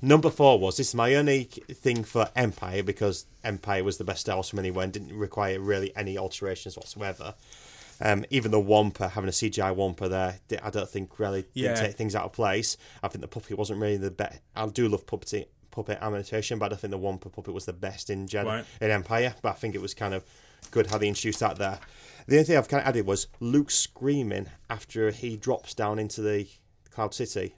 number four was this is my only thing for Empire because Empire was the best Star Wars from anywhere and didn't require really any alterations whatsoever. Um, even the Wampa, having a CGI Wampa there, I don't think really did Yeah. take things out of place. I think the puppet wasn't really the best. I do love puppet puppet animation, but I don't think the Wampa puppet was the best in Jedi Right. in Empire. But I think it was kind of good how they introduced that there. The only thing I've kind of added was Luke screaming after he drops down into the Cloud City,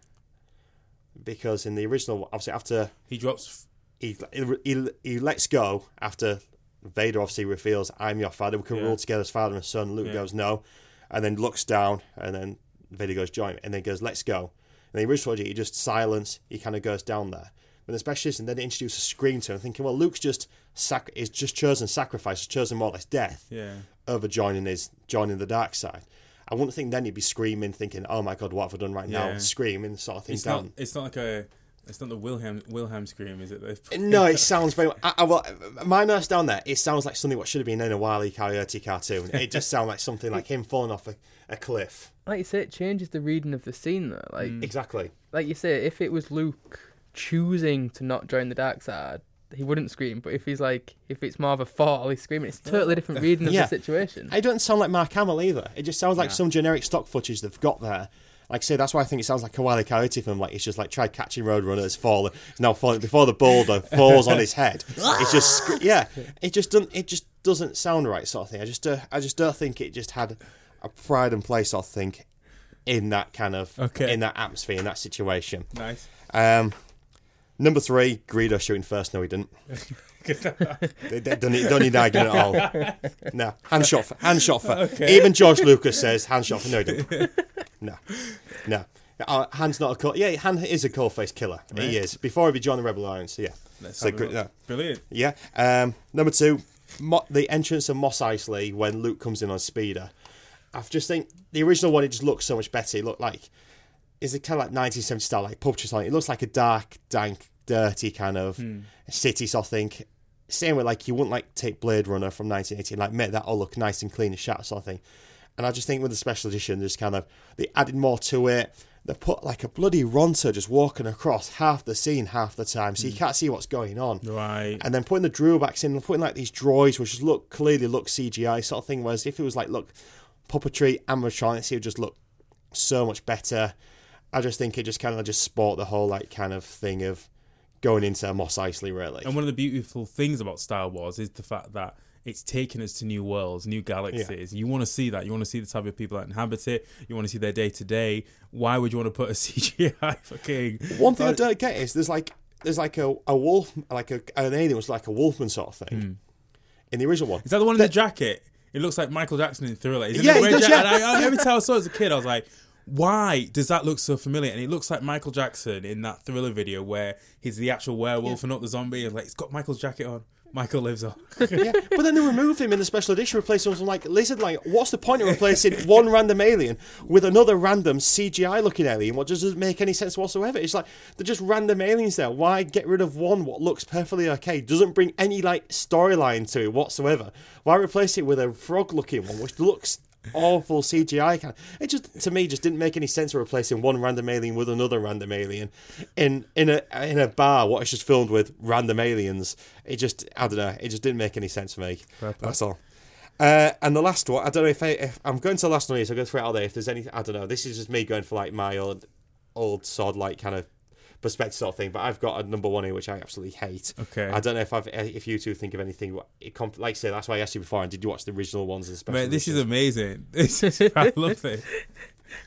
because in the original, obviously after He drops. he, he, he lets go after Vader obviously reveals, I'm your father, we can Yeah. rule together as father and son. Luke Yeah. goes, no. And then looks down, and then Vader goes, join me. And then goes, let's go. And the original trilogy, he just silence, he kind of goes down there. But the specialist, and then they introduce a scream to him, thinking, well, Luke's just sac- is just chosen sacrifice, has chosen more or less death Yeah. over joining his joining the dark side. I wouldn't think then he'd be screaming, thinking, "Oh my god, what have I done right now?" Screaming, sort of thing It's down. not. It's not like a. It's not the Wilhelm Wilhelm scream, is it? No, it sounds very. I, I, well, my notes down there. It sounds like something what should have been in a Wile E. Coyote cartoon. It just sounds like something like him falling off a, a cliff. Like you say, it changes the reading of the scene though. Like, mm. Exactly. like you say, if it was Luke choosing to not join the dark side, he wouldn't scream. But if he's like, if it's more of a fall, he's screaming. It's a totally different reading of Yeah. the situation. It doesn't sound like Mark Hamill either. It just sounds like Yeah. some generic stock footage they've got there. Like I say, that's why I think it sounds like a Wile E. Coyote film. Like it's just like tried catching roadrunners, fallen. He's now falling before the boulder falls on his head. It's just scr- yeah. It just doesn't. It just doesn't sound right, sort of thing. I just uh, I just don't think it just had a pride and place, sort of thing, in that kind of Okay. in that atmosphere, in that situation. Nice. Um, number three, Greedo shooting first. No, he didn't. They- they don't, need, don't need at all. No, Han shot, for, Han shot for. Okay. Even George Lucas says Han shot for. No, he didn't. No, no. Uh, Han's not a cold. Yeah, Han is a cold face killer. He is. Before he joined the Rebel Alliance. Yeah. Let's So have a gre- look. yeah. Brilliant. Yeah. Um, number two, Mo- the entrance of Mos Eisley when Luke comes in on Speeder. I just think the original one it just looks so much better. It looked like is it kind of like 1970 style, like pub something. It looks like a dark, dank, dirty kind of hmm. city. So I think same way like you wouldn't like take Blade Runner from 1980 and like make that all look nice and clean and shot sort of thing. And I just think with the special edition, there's kind of they added more to it. They put like a bloody Ronto just walking across half the scene half the time, so you hmm. can't see what's going on. Right. And then putting the drawbacks in, putting like these droids, which just look clearly look CGI sort of thing. Whereas if it was like look puppetry animatronics, it would just look so much better. I just think it just kind of just sport the whole like kind of thing of going into a Mos Eisley really. And one of the beautiful things about Star Wars is the fact that it's taken us to new worlds, new galaxies. You want to see that. You want to see the type of people that inhabit it. You want to see their day to day. Why would you want to put a CGI fucking? One thing I don't get is there's like there's like a, a wolf like a, an alien was like a wolfman sort of thing hmm. in the original one. Is that the one in the jacket? It looks like Michael Jackson in Thriller. Isn't Yeah, it? he Where does, Ja- yeah. and I, I- every time I saw it as a kid, I was like, why does that look so familiar? And it looks like Michael Jackson in that Thriller video where he's the actual werewolf and not the zombie. And like, it's got Michael's jacket on. Michael lives on. yeah, but then they remove him in the special edition, replace him with like lizard. Like, what's the point of replacing one random alien with another random CGI looking alien? What just doesn't make any sense whatsoever. It's like they're just random aliens there. Why get rid of one what looks perfectly okay? Doesn't bring any like storyline to it whatsoever. Why replace it with a frog looking one which looks awful CGI kind of, it just to me just didn't make any sense of replacing one random alien with another random alien. In in a in a bar what is just filmed with random aliens it just I don't know it just didn't make any sense for me. That's all. Uh, and the last one I don't know if, I, if I'm going to the last one here so I'll go through it all day if there's any I don't know this is just me going for like my old old sod like kind of perspective sort of thing but I've got a number one here which I absolutely hate Okay. I don't know if I've if you two think of anything it comp- like I say that's why I asked you before and did you watch the original ones and special Man, this is amazing. This is, I love this.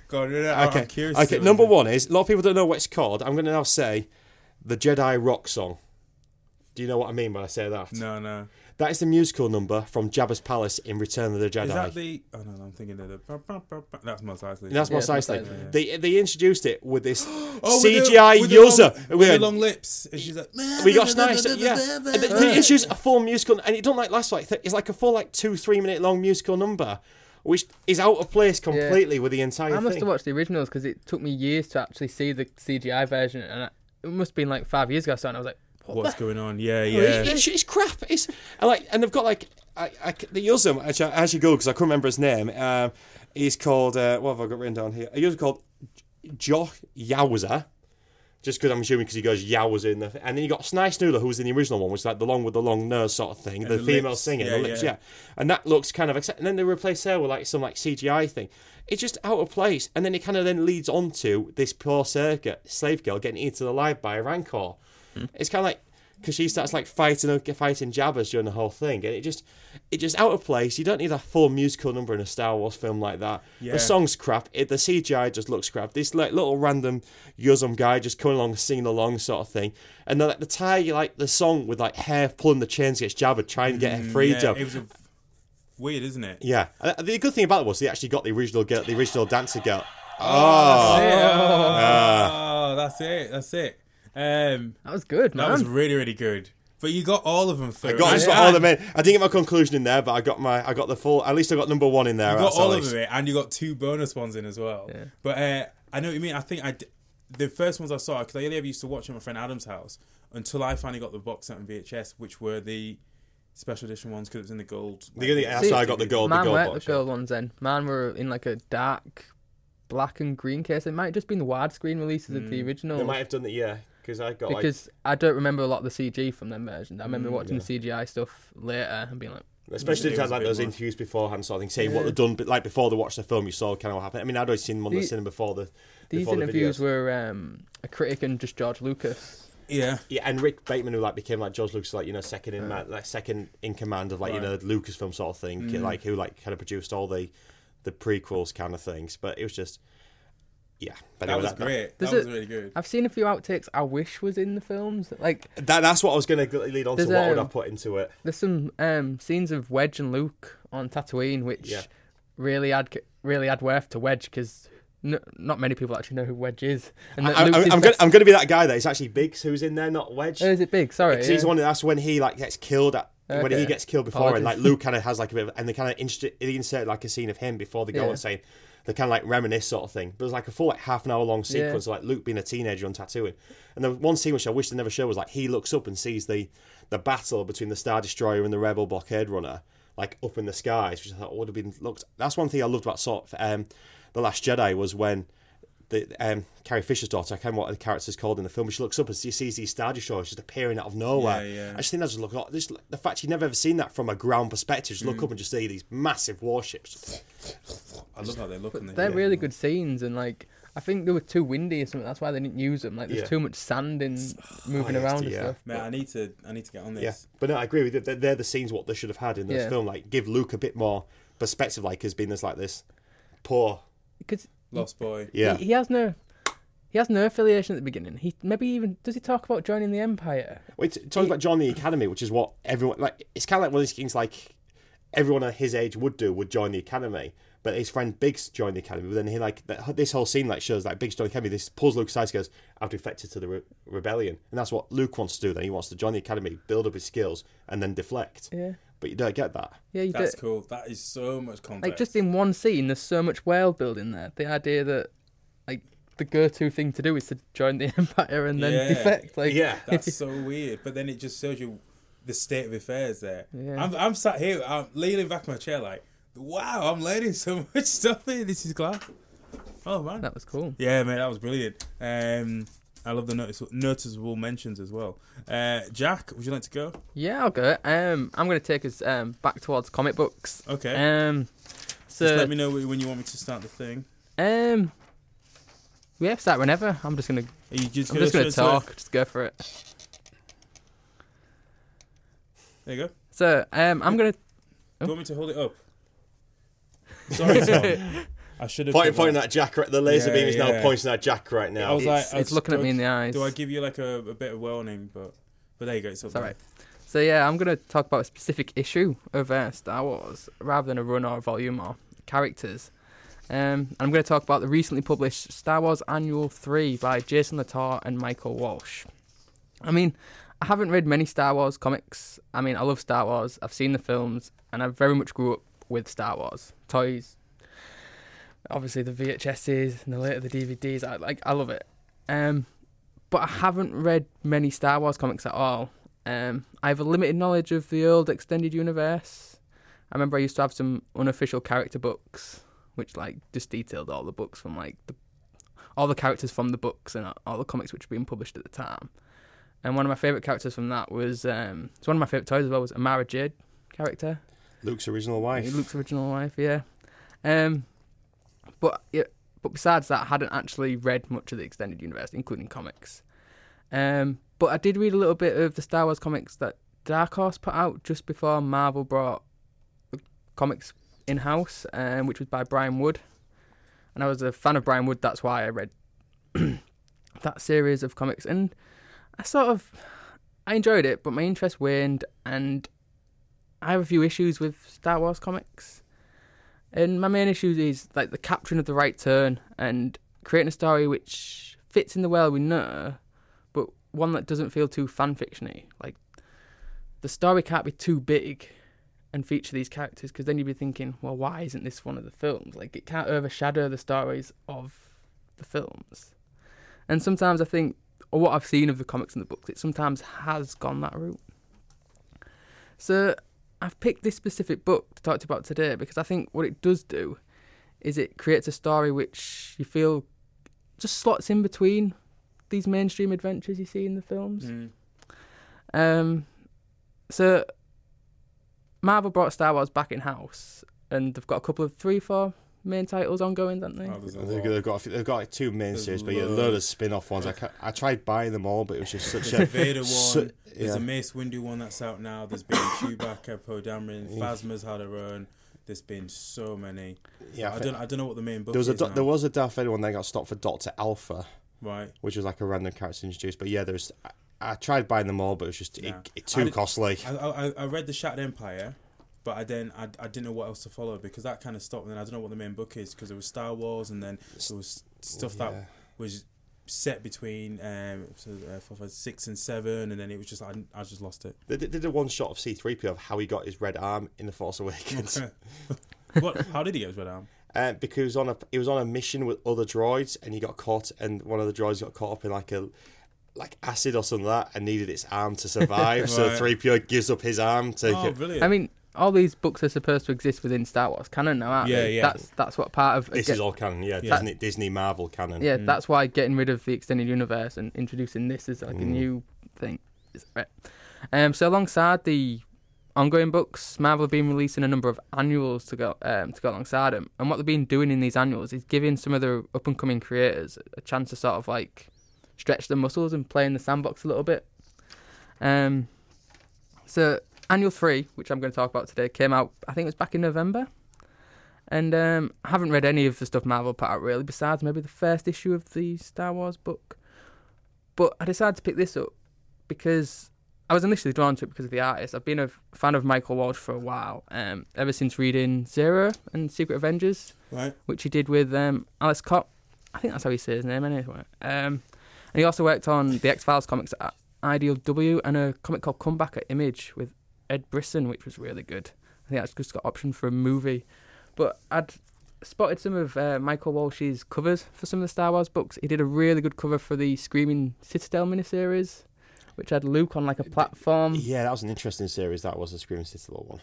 Go on, no, I'm Okay. curious. Okay. Number one is a lot of people don't know what it's called. I'm going to now say the Jedi Rock song. Do you know what I mean when I say that? No, no. That is the musical number from Jabba's Palace in Return of the Jedi. Is that the? Oh no, no I'm thinking of the. That's Mos Eisley. That's Yeah, Mos it's Mos Eisley. Eisley, They they introduced it with this Oh, with the- CGI with the user. long- with the long lips, and she's like, we got nice, yeah. And they, they introduced a full musical, and it don't like last like it's like a full like two three minute long musical number, which is out of place completely with the entire I must thing. have watched the originals because it took me years to actually see the CGI version, and I, it must have been like five years ago. So I was like, what What's going on? Yeah, yeah. it's, it's crap. It's and like, and they've got like I, I, the Yuzzum. Actually, I actually go because I couldn't remember his name. Um, he's called uh, what have I got written down here? A user called Joh Yowza. Just because I'm assuming because he goes Yowza in the, and then you got Sy Snootles who was in the original one, which is like the long with the long nose sort of thing, the, the female lips. singing, Yeah, the lips, yeah. yeah. and that looks kind of. And then they replace her with like some like CGI thing. It's just out of place, and then it kind of then leads on to this poor circuit slave girl getting eaten alive by a rancor. Mm-hmm. It's kind of like because she starts like fighting uh, fighting jabbers during the whole thing, and it just it just out of place. You don't need a full musical number in a Star Wars film like that. Yeah. The song's crap. It, the CGI just looks crap. This like little random Yuzzum guy just coming along singing along sort of thing, and then like the tie like the song with like hair pulling the chains against Jabba trying to get her mm, Yeah, freedom. it was a, weird, isn't it? Yeah, Uh, the good thing about it was they actually got the original girl, the original dancer girl. Oh, that's ah. Ah. Oh, it. That's it. Um, that was good, that was really, really good. But you got all of them. Through. I got just And- all the men. I didn't get my conclusion in there, but I got my I got the full. At least I got number one in there. You got all of it, and you got two bonus ones in as well. Yeah. But uh, I know what you mean. I think I d- the first ones I saw because I only ever used to watch at my friend Adam's house until I finally got the box set on VHS, which were the special edition ones because it was in the gold. The only- that's how I got the gold. Man the gold weren't the gold ones then. Man were in like a dark black and green case. It might have just been the widescreen releases of the original. They might have done it, yeah. Because I got like I don't remember a lot of the CG from them versions. I remember Mm, watching the CGI stuff later and being like, Especially It in was terms a like those more. interviews beforehand, sort of thing, saying what they've done, but like before they watched the film, you saw kind of what happened. I mean, I'd always seen them on the The- cinema before the. these before the interviews videos. were um, a critic and just George Lucas. Yeah. Yeah, and Rick Bateman, who like became like George Lucas, like you know, second in ma- like second in command of like you know Right. Lucasfilm sort of thing, Mm. like who like kind of produced all the the prequels kind of things. But it was just, yeah. But That anyway, was great. There's That was a- really good. I've seen a few outtakes I wish was in the films. Like That, that's what I was going to lead on to. There's, What would I um, put into it? there's some um, scenes of Wedge and Luke on Tatooine, which Yeah. really add really add worth to Wedge because n- not many people actually know who Wedge is. And I, that I, Luke's I'm, going, best- I'm going to be that guy that it's actually Biggs who's in there, not Wedge. Oh, is it big? Sorry, 'Cause he's yeah. one. That's when he like gets killed. At, When he gets killed before, and like Luke kind of has like a bit, of, and they kind of insert, insert like a scene of him before they go Yeah. and saying they kind of like reminisce sort of thing. But it was like a full like half an hour long Yeah. sequence of like Luke being a teenager on Tatooine. and the one scene which I wish they never showed was like he looks up and sees the the battle between the Star Destroyer and the Rebel blockade runner like up in the skies, which I thought would have been looked. That's one thing I loved about sort of um, the Last Jedi was when the um, Carrie Fisher's daughter, I can't remember what the character's called in the film, but she looks up and she sees these Star Destroyers just appearing out of nowhere. Yeah, yeah. I just think that's just look like this, the fact you've never ever seen that from a ground perspective. Just Mm. look up and just see these massive warships. I love how they look. in They're really good scenes, and like I think they were too windy or something. That's why they didn't use them. Like there's Yeah. too much sand in moving yes, around and yeah. stuff. Man, I need to. I need to get on this. Yeah, but no, I agree with you. They're, they're the scenes what they should have had in this Yeah. film. Like give Luke a bit more perspective, like has been this like this poor. Because Lost boy. Yeah, he, he has no. He has no affiliation at the beginning. He maybe even does he talk about joining the Empire? Wait, it talks about joining the Academy, which is what everyone like. It's kind of like one of these things like everyone at his age would do would join the academy. But his friend Biggs joined the academy. But then he like this whole scene like shows like Biggs joined the academy. This pulls Luke aside, goes, "I've defected to the re- rebellion," and that's what Luke wants to do. Then he wants to join the academy, build up his skills, and then deflect. Yeah, But you don't get that. yeah. You do. That's do, cool. That is so much context. like just in one scene, there's so much world building there. The idea that like the go-to thing to do is to join the Empire and then Yeah. defect. Like Yeah. That's so weird. But then it just shows you the state of affairs there. Yeah. I'm, I'm sat here, I'm leaning back in my chair like, wow, I'm learning so much stuff here. This is class. Oh, man. that was cool. Yeah, man, that was brilliant. Um, I love the notice- noticeable mentions as well. Uh, Jack, would you like to go? Yeah, I'll go. Um, I'm going to take us um back towards comic books. Okay. Um, so Just let me know when you want me to start the thing. um, yeah, start whenever. I'm just you just I'm just straight to talk. Just go for it. There you go. So um, I'm gonna Do you want me to hold it up? Sorry, Tom. I should have. Point, put pointing that- Jack. Right, the laser Yeah, beam is now pointing at Jack right now. I was it's, like, I it's was- looking at do me in the eyes. Do I give you like a, a bit of warning? But but there you go. It's, up It's all So yeah, I'm gonna talk about a specific issue of uh, Star Wars rather than a run or a volume or characters. Um, I'm going to talk about the recently published Star Wars Annual 3 by Jason Latour and Michael Walsh. I mean, I haven't read many Star Wars comics. I mean, I love Star Wars. I've seen the films, and I very much grew up with Star Wars toys. Obviously, the VHSs and the later the DVDs. I like. I love it. Um, but I haven't read many Star Wars comics at all. Um, I have a limited knowledge of the old extended universe. I remember I used to have some unofficial character books, which like just detailed all the books from like the all the characters from the books and all the comics which were being published at the time. And one of my favorite characters from that was um, it's one of my favorite toys as well was a Mara Jade character. Luke's original wife. Luke's original wife, yeah. Um, but yeah, but besides that, I hadn't actually read much of the extended universe, including comics. Um, but I did read a little bit of the Star Wars comics that Dark Horse put out just before Marvel brought the comics in house, um, which was by Brian Wood. And I was a fan of Brian Wood. That's why I read that series of comics, and I sort of I enjoyed it, but my interest waned, and I have a few issues with Star Wars comics. And my main issue is like the capturing of the right turn and creating a story which fits in the world we know, but one that doesn't feel too fanfictiony. Like the story can't be too big and feature these characters because then you'd be thinking, well, why isn't this one of the films? Like it can't overshadow the stories of the films. And sometimes I think, or what I've seen of the comics and the books, it sometimes has gone that route. So I've picked this specific book to talk to you about today because I think what it does do is it creates a story which you feel just slots in between these mainstream adventures you see in the films. Mm. Um, so Marvel brought Star Wars back in house, and they've got a couple of three, four main titles ongoing, don't they? Oh, They've, lot. they've got a few- they've got like two main There's series, but yeah, a loads. load of spin-off ones. I, ca- I tried buying them all, but it was just such There's a a Vader one. su- There's a yeah. Mace Windu one that's out now. There's been Chewbacca, Poe Dameron, Phasma's had her own. There's been so many. yeah. I I don't. I don't know what the main book there was a is Do- now. there was a Darth Vader one that got stopped for Doctor Aphra, right. which was like a random character introduced. But yeah, there's I, I tried buying them all, but it was just Yeah. it, it I too did- costly. I, I, I read the Shattered Empire, but I then I, I didn't know what else to follow because that kind of stopped. And then I don't know what the main book is because there was Star Wars, and then there was stuff Yeah. that was set between um so, uh, four, five, six and seven, and then it was just I, I just lost it. They did, did a one shot of C3PO of how he got his red arm in the Force Awakens. what? How did he get his red arm? Uh, because he was on a he was on a mission with other droids, and he got caught, and one of the droids got caught up in like a like acid or something like that, and needed its arm to survive. So Right. three PO gives up his arm to. Oh, brilliant! I mean, all these books are supposed to exist within Star Wars canon now, aren't Yeah, they? yeah. That's that's what part of this get- is all canon, yeah. Yeah. Disney Disney Marvel canon. Yeah, that's why getting rid of the extended universe and introducing this as like a new thing is right. Um, so alongside the ongoing books, Marvel have been releasing a number of annuals to go um, to go alongside them. And what they've been doing in these annuals is giving some of the up and coming creators a chance to sort of like stretch their muscles and play in the sandbox a little bit. Um, so annual three, which I'm going to talk about today, came out. I think it was back in November. And um, I haven't read any of the stuff Marvel put out really, besides maybe the first issue of the Star Wars book. But I decided to pick this up because I was initially drawn to it because of the artist. I've been a fan of Michael Walsh for a while, um, ever since reading Zero and Secret Avengers, right. which he did with um, Ales Kot. I think that's how he says his name anyway. Um, and he also worked on the X Files comics at IDW and a comic called Comeback at Image with Ed Brisson, which was really good. I think that's just got option for a movie. But I'd spotted some of uh, Michael Walsh's covers for some of the Star Wars books. He did a really good cover for the Screaming Citadel miniseries, which had Luke on like a platform, Yeah, that was an interesting series. That was the Screaming Citadel one.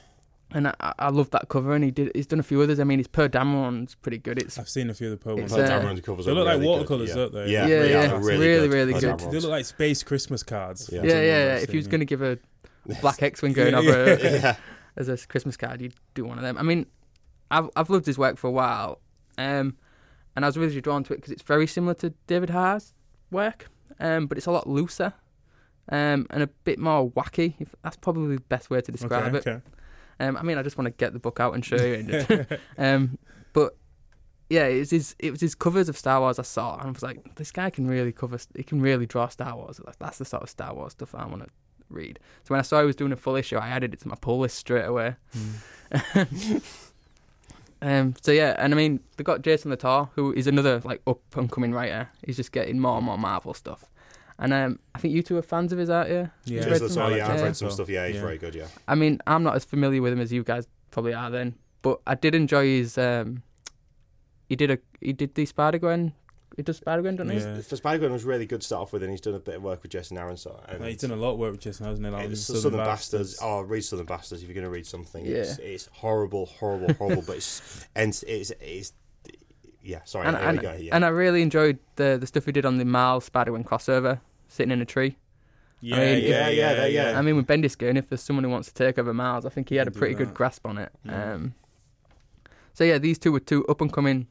and I, I loved that cover. And he did. He's done a few others. I mean, his Poe Dameron's pretty good. It's I've seen a few of the Poe It's, ones. uh, Dameron's covers they are look like watercolours, good, don't they? Yeah, Yeah, they yeah, really, really, good. really Poe good. They look like space Christmas cards. Yeah. yeah, yeah. yeah. If he was going to give a black X-wing going over yeah. as a Christmas card, you'd do one of them. I mean, I've I've loved his work for a while, um, and I was really drawn to it because it's very similar to David Aja's work, um, but it's a lot looser, um, and a bit more wacky. If that's probably the best way to describe okay, it. okay. Um, I mean, I just want to get the book out and show you. um, but yeah, it was his it was his covers of Star Wars I saw, and I was like, this guy can really cover. He can really draw Star Wars. Like, That's the sort of Star Wars stuff I want to read. So when I saw he was doing a full issue, I added it to my pull list straight away. um, so yeah, and I mean, they got Jason Latour, who is another like up and coming writer. He's just getting more and more Marvel stuff. And um, I think you two are fans of his, aren't you? Yeah. You've Just some- oh, yeah, I've yeah. read some stuff. Yeah, he's Yeah. very good. Yeah. I mean, I'm not as familiar with him as you guys probably are then, but I did enjoy his. Um, he did a he did the Spider Gwen. He does Spider Gwen, don't he? Yeah. For Spider-Man was really good to start off with, and he's done a bit of work with Jason Aaron. So, and Like, he's done a lot of work with Jason, hasn't he? Like, it's Southern Southern, Bastards. Bastards. Oh, read Southern Bastards if you're going to read something. Yeah. It's, it's horrible, horrible, horrible, but it's and it's it's yeah. Sorry, and, there and, go. Yeah. and I really enjoyed the the stuff he did on the Miles Spider Gwen crossover, sitting in a tree. Yeah, I mean, yeah, yeah, that- yeah. I mean, with Bendis going, if there's someone who wants to take over Miles, I think he had a Can do pretty good that. grasp on it. Um, so yeah, these two were two up and coming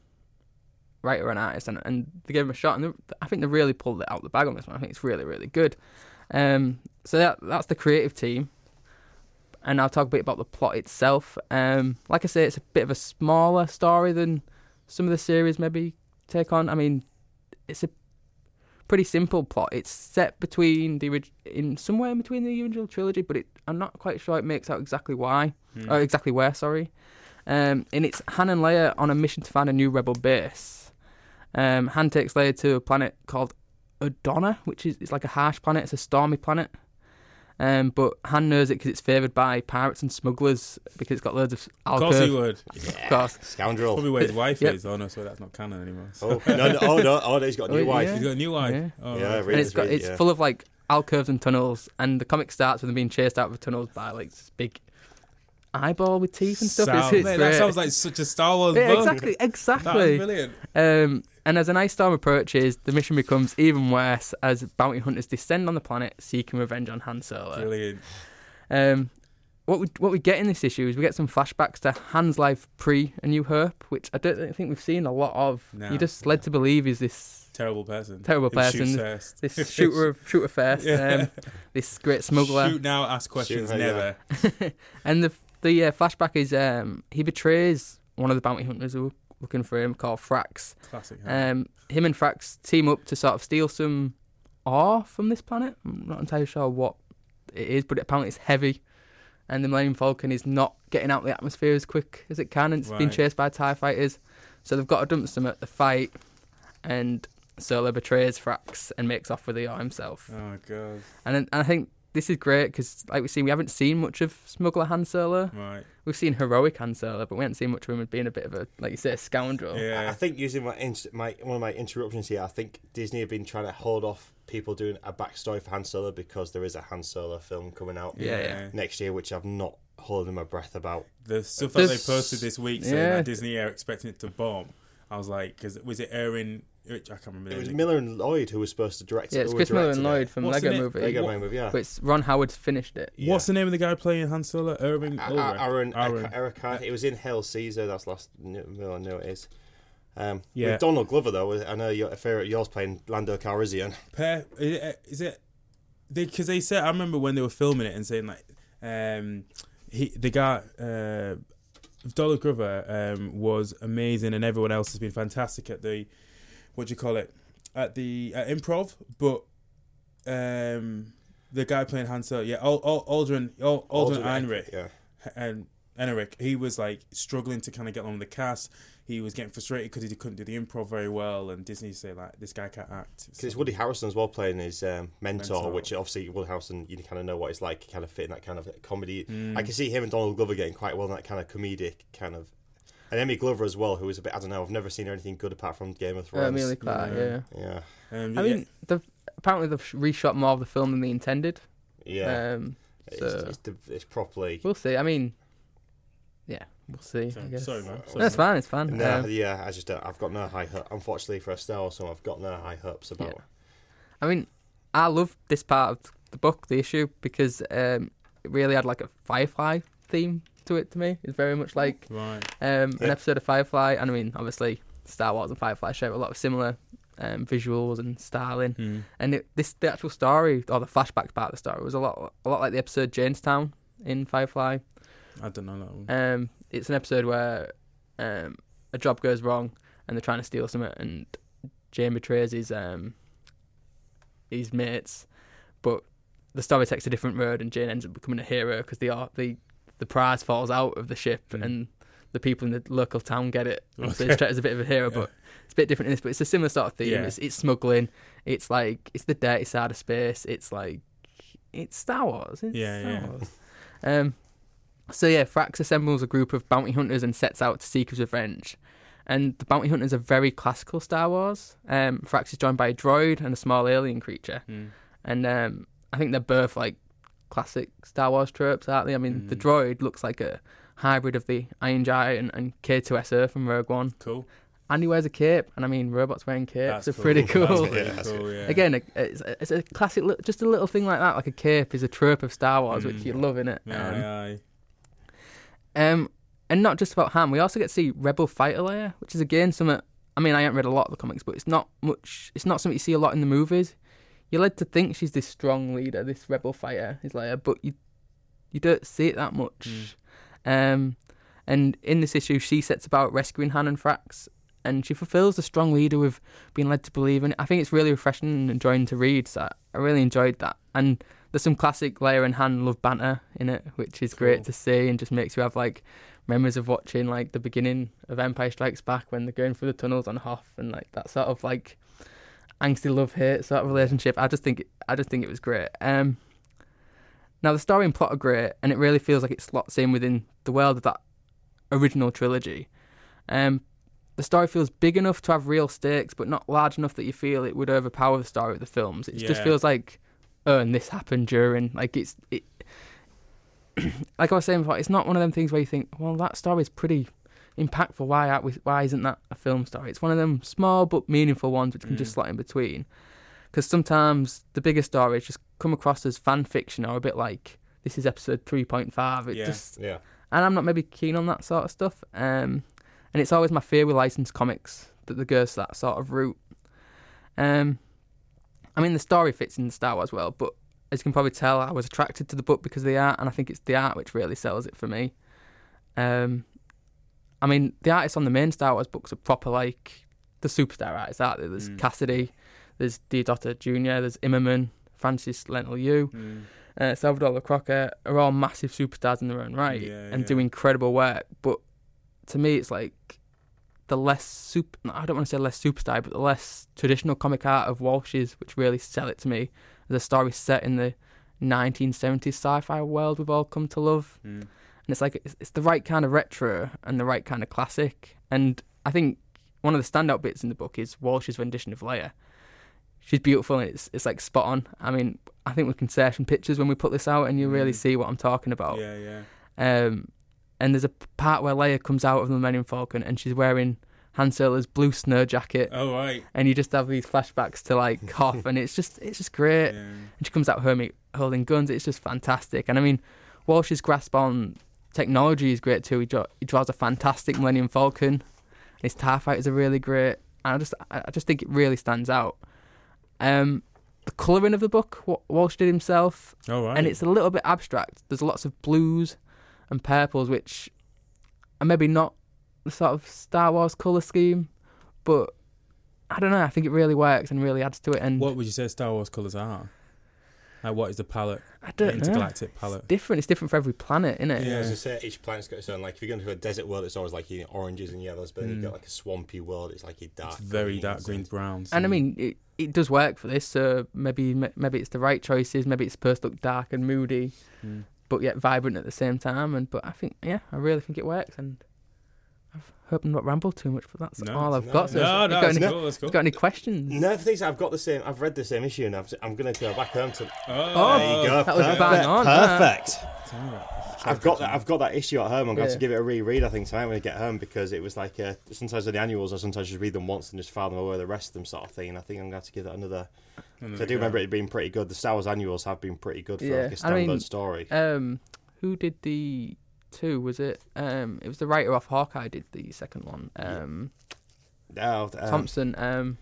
writer and artist, and, and they gave him a shot, and I think they really pulled it out the bag on this one. I think it's really, really good. Um, so that that's the creative team, and I'll talk a bit about the plot itself. Um, like I say, it's a bit of a smaller story than some of the series maybe take on. I mean, it's a pretty simple plot. It's set between the in somewhere in between the original trilogy, but it, I'm not quite sure it makes out exactly why, Hmm. or exactly where. Sorry. Um, and it's Han and Leia on a mission to find a new rebel base. Um, Han takes Leia to a planet called Adonna, which is it's like a harsh planet. It's a stormy planet. Um, but Han knows it because it's favoured by pirates and smugglers because it's got loads of Of course he alcove. would. Of course. Scoundrel. Probably where his wife Yep. is. Oh no, so that's not canon anymore. So. Oh no, no, oh no, oh no, he's got a new Oh, wife. yeah. He's got a new wife. Yeah. Oh, Yeah, right. really. and it's got really, it's yeah. full of like alcoves and tunnels, and the comic starts with them being chased out of tunnels by like this big eyeball with teeth and stuff. Sound- it's, it's mate, that sounds like such a Star Wars yeah, book. exactly, That was exactly. brilliant. Um, And as an ice storm approaches, the mission becomes even worse as bounty hunters descend on the planet seeking revenge on Han Solo. Brilliant. Um, what we what we get in this issue is we get some flashbacks to Han's life pre A New Hope, which I don't think we've seen a lot of. No. You're just led to believe he's this Terrible person. Terrible Who shoots person. first. this shooter of shooter first, Yeah. um, this great smuggler. Shoot now, ask questions Shoot, yeah. never. and the the uh, flashback is um, he betrays one of the bounty hunters who were looking for him called Frax. Classic. huh? Um, him and Frax team up to sort of steal some ore from this planet. I'm not entirely sure what it is, but apparently it's heavy. And the Millennium Falcon is not getting out of the atmosphere as quick as it can, and it's being Right. chased by TIE fighters. So they've got to dump some at the fight, and Solo betrays Frax and makes off with the ore himself. oh god. And, and I think this is great because, like we see, we haven't seen much of Smuggler Han Solo. Right. We've seen heroic Han Solo, but we haven't seen much of him as being a bit of a, like you say, a scoundrel. I- I think using my, inst- my one of my interruptions here, I think Disney have been trying to hold off people doing a backstory for Han Solo because there is a Han Solo film coming out Yeah, yeah. next year, which I've not holding my breath about. The stuff that they posted this week saying Yeah. that Disney are expecting it to bomb. I was like, because was it Aaron? I can't remember. It was name. Miller and Lord who was supposed to direct it. Yeah, it's Chris Miller and directed it. Lord from What's Lego the name? Movie. Lego What- movie, yeah. But it's Ron Howard's finished it. Yeah. What's the name of the guy playing Han Solo? Irving. A- A- Aaron, Aaron. Eric, Eric, it was in Hail Caesar. That's last. Mill I know it is. Um, Yeah. With Donald Glover though, I know your a favorite yours playing Lando Calrissian. Per, is it because they, said I remember when they were filming it and saying like, um, he the guy, uh, Donald Glover, um, was amazing and everyone else has been fantastic at the, what do you call it, at the at improv, but, um, the guy playing Hansel, yeah, Ald- Ald- Aldrin, Ald- Aldrin Heinrich, Yeah. and Enric, he was like struggling to kind of get along with the cast. He was getting frustrated because he couldn't do the improv very well, and Disney say like, "This guy can't act." Because it's Woody Harrelson as well playing his um, mentor, Mentor. which obviously Woody Harrelson, you kind of know what it's like, kind of fit in that kind of comedy. Mm. I can see him and Donald Glover getting quite well in that kind of comedic kind of. And Emmy Glover as well, who is a bit, I don't know, I've never seen her anything good apart from Game of Uh, Thrones. Emilia Clarke, Yeah. yeah. yeah. Um, I yeah. mean, they've, apparently they've reshot more of the film than they intended. Yeah. Um, it's, so it's, it's properly. we'll see. I mean, yeah, we'll see. I Sorry, guess. sorry, man. Sorry, No, it's man. fine. It's fine. No, Um, yeah, I just don't, I've got no high hope. Unfortunately for a Star Wars I've got no high hopes about. I mean, I love this part of the book, the issue, because um, it really had like a Firefly theme to it. To me, it's very much like Right. um, an episode of Firefly, and I mean, obviously, Star Wars and Firefly share a lot of similar um, visuals and styling. Mm. And it, this the actual story or the flashback part of the story was a lot a lot like the episode Jaynestown in Firefly. I don't know that one. Um, it's an episode where um, a job goes wrong and they're trying to steal something, and Jayne betrays his um, his mates, but the story takes a different road, and Jayne ends up becoming a hero because the ar- the the prize falls out of the ship, Mm. and the people in the local town get it. So Okay. treated as a bit of a hero, but it's a bit different in this. But it's a similar sort of theme. Yeah. It's, it's smuggling. It's like it's the dirty side of space. It's like it's Star Wars. It's Yeah, Star yeah. Wars. Um, so yeah, Frax assembles a group of bounty hunters and sets out to seek his revenge. And the bounty hunters are very classical Star Wars. Um, Frax is joined by a droid and a small alien creature, Mm. and um, I think they're both like classic Star Wars tropes, aren't they? I mean, the Mm. droid looks like a hybrid of the Iron Giant and K2SO from Rogue One, Cool. and he wears a cape. And I mean, robots wearing capes That's are pretty That's cool. pretty Yeah, that's cool, yeah. Again, it's a, it's a classic, li- just a little thing like that, like a cape, is a trope of Star Wars, which Mm. you love in it. Aye, Um, aye. um, and not just about Han, we also get to see Rebel Fighter Leia, which is again something. I mean, I haven't read a lot of the comics, but it's not much. It's not something you see a lot in the movies. You're led to think she's this strong leader, this rebel fighter, is Leia, but you you don't see it that much. Um, and in this issue, she sets about rescuing Han and Frax, and she fulfills the strong leader with being led to believe in. I think it's really refreshing and enjoying to read. So I really enjoyed that. And there's some classic Leia and Han love banter in it, which is great to see, and just makes you have like memories of watching like the beginning of Empire Strikes Back when they're going through the tunnels on Hoth, and like that sort of like angsty love hate sort of relationship. I just think I just think it was great. Um, now the story and plot are great, and it really feels like it slots in within the world of that original trilogy. Um, the story feels big enough to have real stakes, but not large enough that you feel it would overpower the story of the films. It just feels like, oh, and this happened during. Like it's it. like I was saying before, it's not one of them things where you think, well, that story's pretty, impactful. Why aren't we, why isn't that a film story? It's one of them small but meaningful ones which can just Mm. slot in between. Because sometimes the bigger stories just come across as fan fiction or a bit like this is episode three point five. It Yeah. just Yeah. and I'm not maybe keen on that sort of stuff. Um, and it's always my fear with licensed comics that they go that sort of route. Um, I mean, the story fits in the Star Wars world, but as you can probably tell, I was attracted to the book because of the art, and I think it's the art which really sells it for me. Um, I mean, the artists on the main Star Wars books are proper like the superstar artists, aren't they? There's Mm. Cassaday, there's Deodato Jr., there's Immonen, Francis Leinil Yu Mm. uh, Salvador Larroca are all massive superstars in their own right Yeah, and yeah. do incredible work. But to me, it's like the less super. I don't want to say less superstar, but the less traditional comic art of Walsh's, which really sell it to me as a story set in the 1970s sci-fi world we've all come to love. Mm. And it's like it's, it's the right kind of retro and the right kind of classic. And I think one of the standout bits in the book is Walsh's rendition of Leia. She's beautiful and it's it's like spot on. I mean, I think we can share some pictures when we put this out, and you really Mm. see what I'm talking about. Yeah, yeah. Um, and there's a part where Leia comes out of the Millennium Falcon and she's wearing Han Solo's blue snow jacket, Oh right. and you just have these flashbacks to like Hoth, and it's just it's just great. Yeah. And she comes out her holding guns. It's just fantastic. And I mean, Walsh's grasp on technology is great too. He, draw, he draws a fantastic Millennium Falcon. His TIE fighters are really great. And I just I just think it really stands out. Um, the colouring of the book, Wa- Walsh did himself, Oh right. and it's a little bit abstract. There's lots of blues and purples, which are maybe not the sort of Star Wars colour scheme, but I don't know. I think it really works and really adds to it. And What would you say Star Wars colours are? Like, what is the palette? I don't know. intergalactic palette. different. It's different for every planet, isn't it? Yeah. As I say, each planet's got its own. Like if you go into a desert world, it's always like you know, oranges and yellows. But then Mm. you get like a swampy world, it's like your dark, It's very dark greens greens, browns. And I mean, it, it does work for this. So maybe maybe it's the right choices. Maybe it's supposed to look dark and moody, Mm. but yet vibrant at the same time. And but I think yeah, I really think it works. And I hope I'm not rambled too much, but that's No. all I've No, got. So no, have no, you got it's any, cool. That's cool. got any questions? No, the things I've got the same. I've read the same issue, and I've, I'm going to go back home to. Oh, there you go. that was perfect. bang on, wasn't Perfect. Alright. I've got that. I've got that issue at home. I'm going Yeah. to give it a reread. I think tonight when I get home because it was like uh, sometimes with the annuals, I sometimes just read them once and just file them away the rest of them, sort of thing. And I think I'm going to have to give that another. Cause I do remember it being pretty good. The Star Wars annuals have been pretty good for Yeah, like a I standalone mean, story. Um, who did the two? Was it? Um, it was the writer of Hawkeye did the second one. Um, Now, um, Thompson. Um,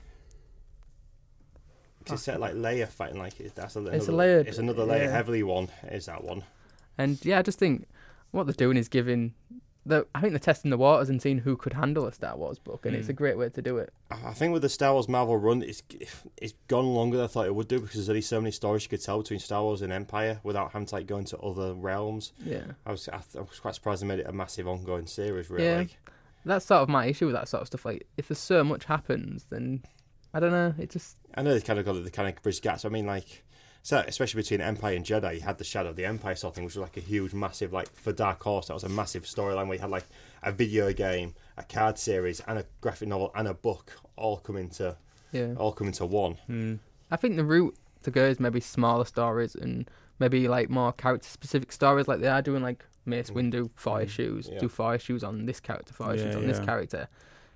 It's set like Leia fighting like it, that's a, another, It's a Leia- It's another layer yeah. heavily one. Is that one? and yeah, I just think what they're doing is giving. The, I think they're testing the waters and seeing who could handle a Star Wars book, and it's Mm. a great way to do it. I think with the Star Wars Marvel run, it's it's gone longer than I thought it would do because there's only so many stories you could tell between Star Wars and Empire without having to like go into other realms. Yeah, I was I, I was quite surprised they made it a massive ongoing series. Really, Yeah. that's sort of my issue with that sort of stuff. Like, if there's so much happens, then I don't know. It just I know they kind of got the kind of bridge gaps. I mean, like, so especially between Empire and Jedi, you had the Shadow of the Empire sort of thing, which was like a huge, massive, like for Dark Horse, that was a massive storyline where you had like a video game, a card series, and a graphic novel and a book all come into yeah. all come into one. Mm. I think the route to go is maybe smaller stories and maybe like more character specific stories, like they are doing like Mace Windu fire Mm, issues, yeah. do fire shoes on this character, fire issues Yeah, on this character.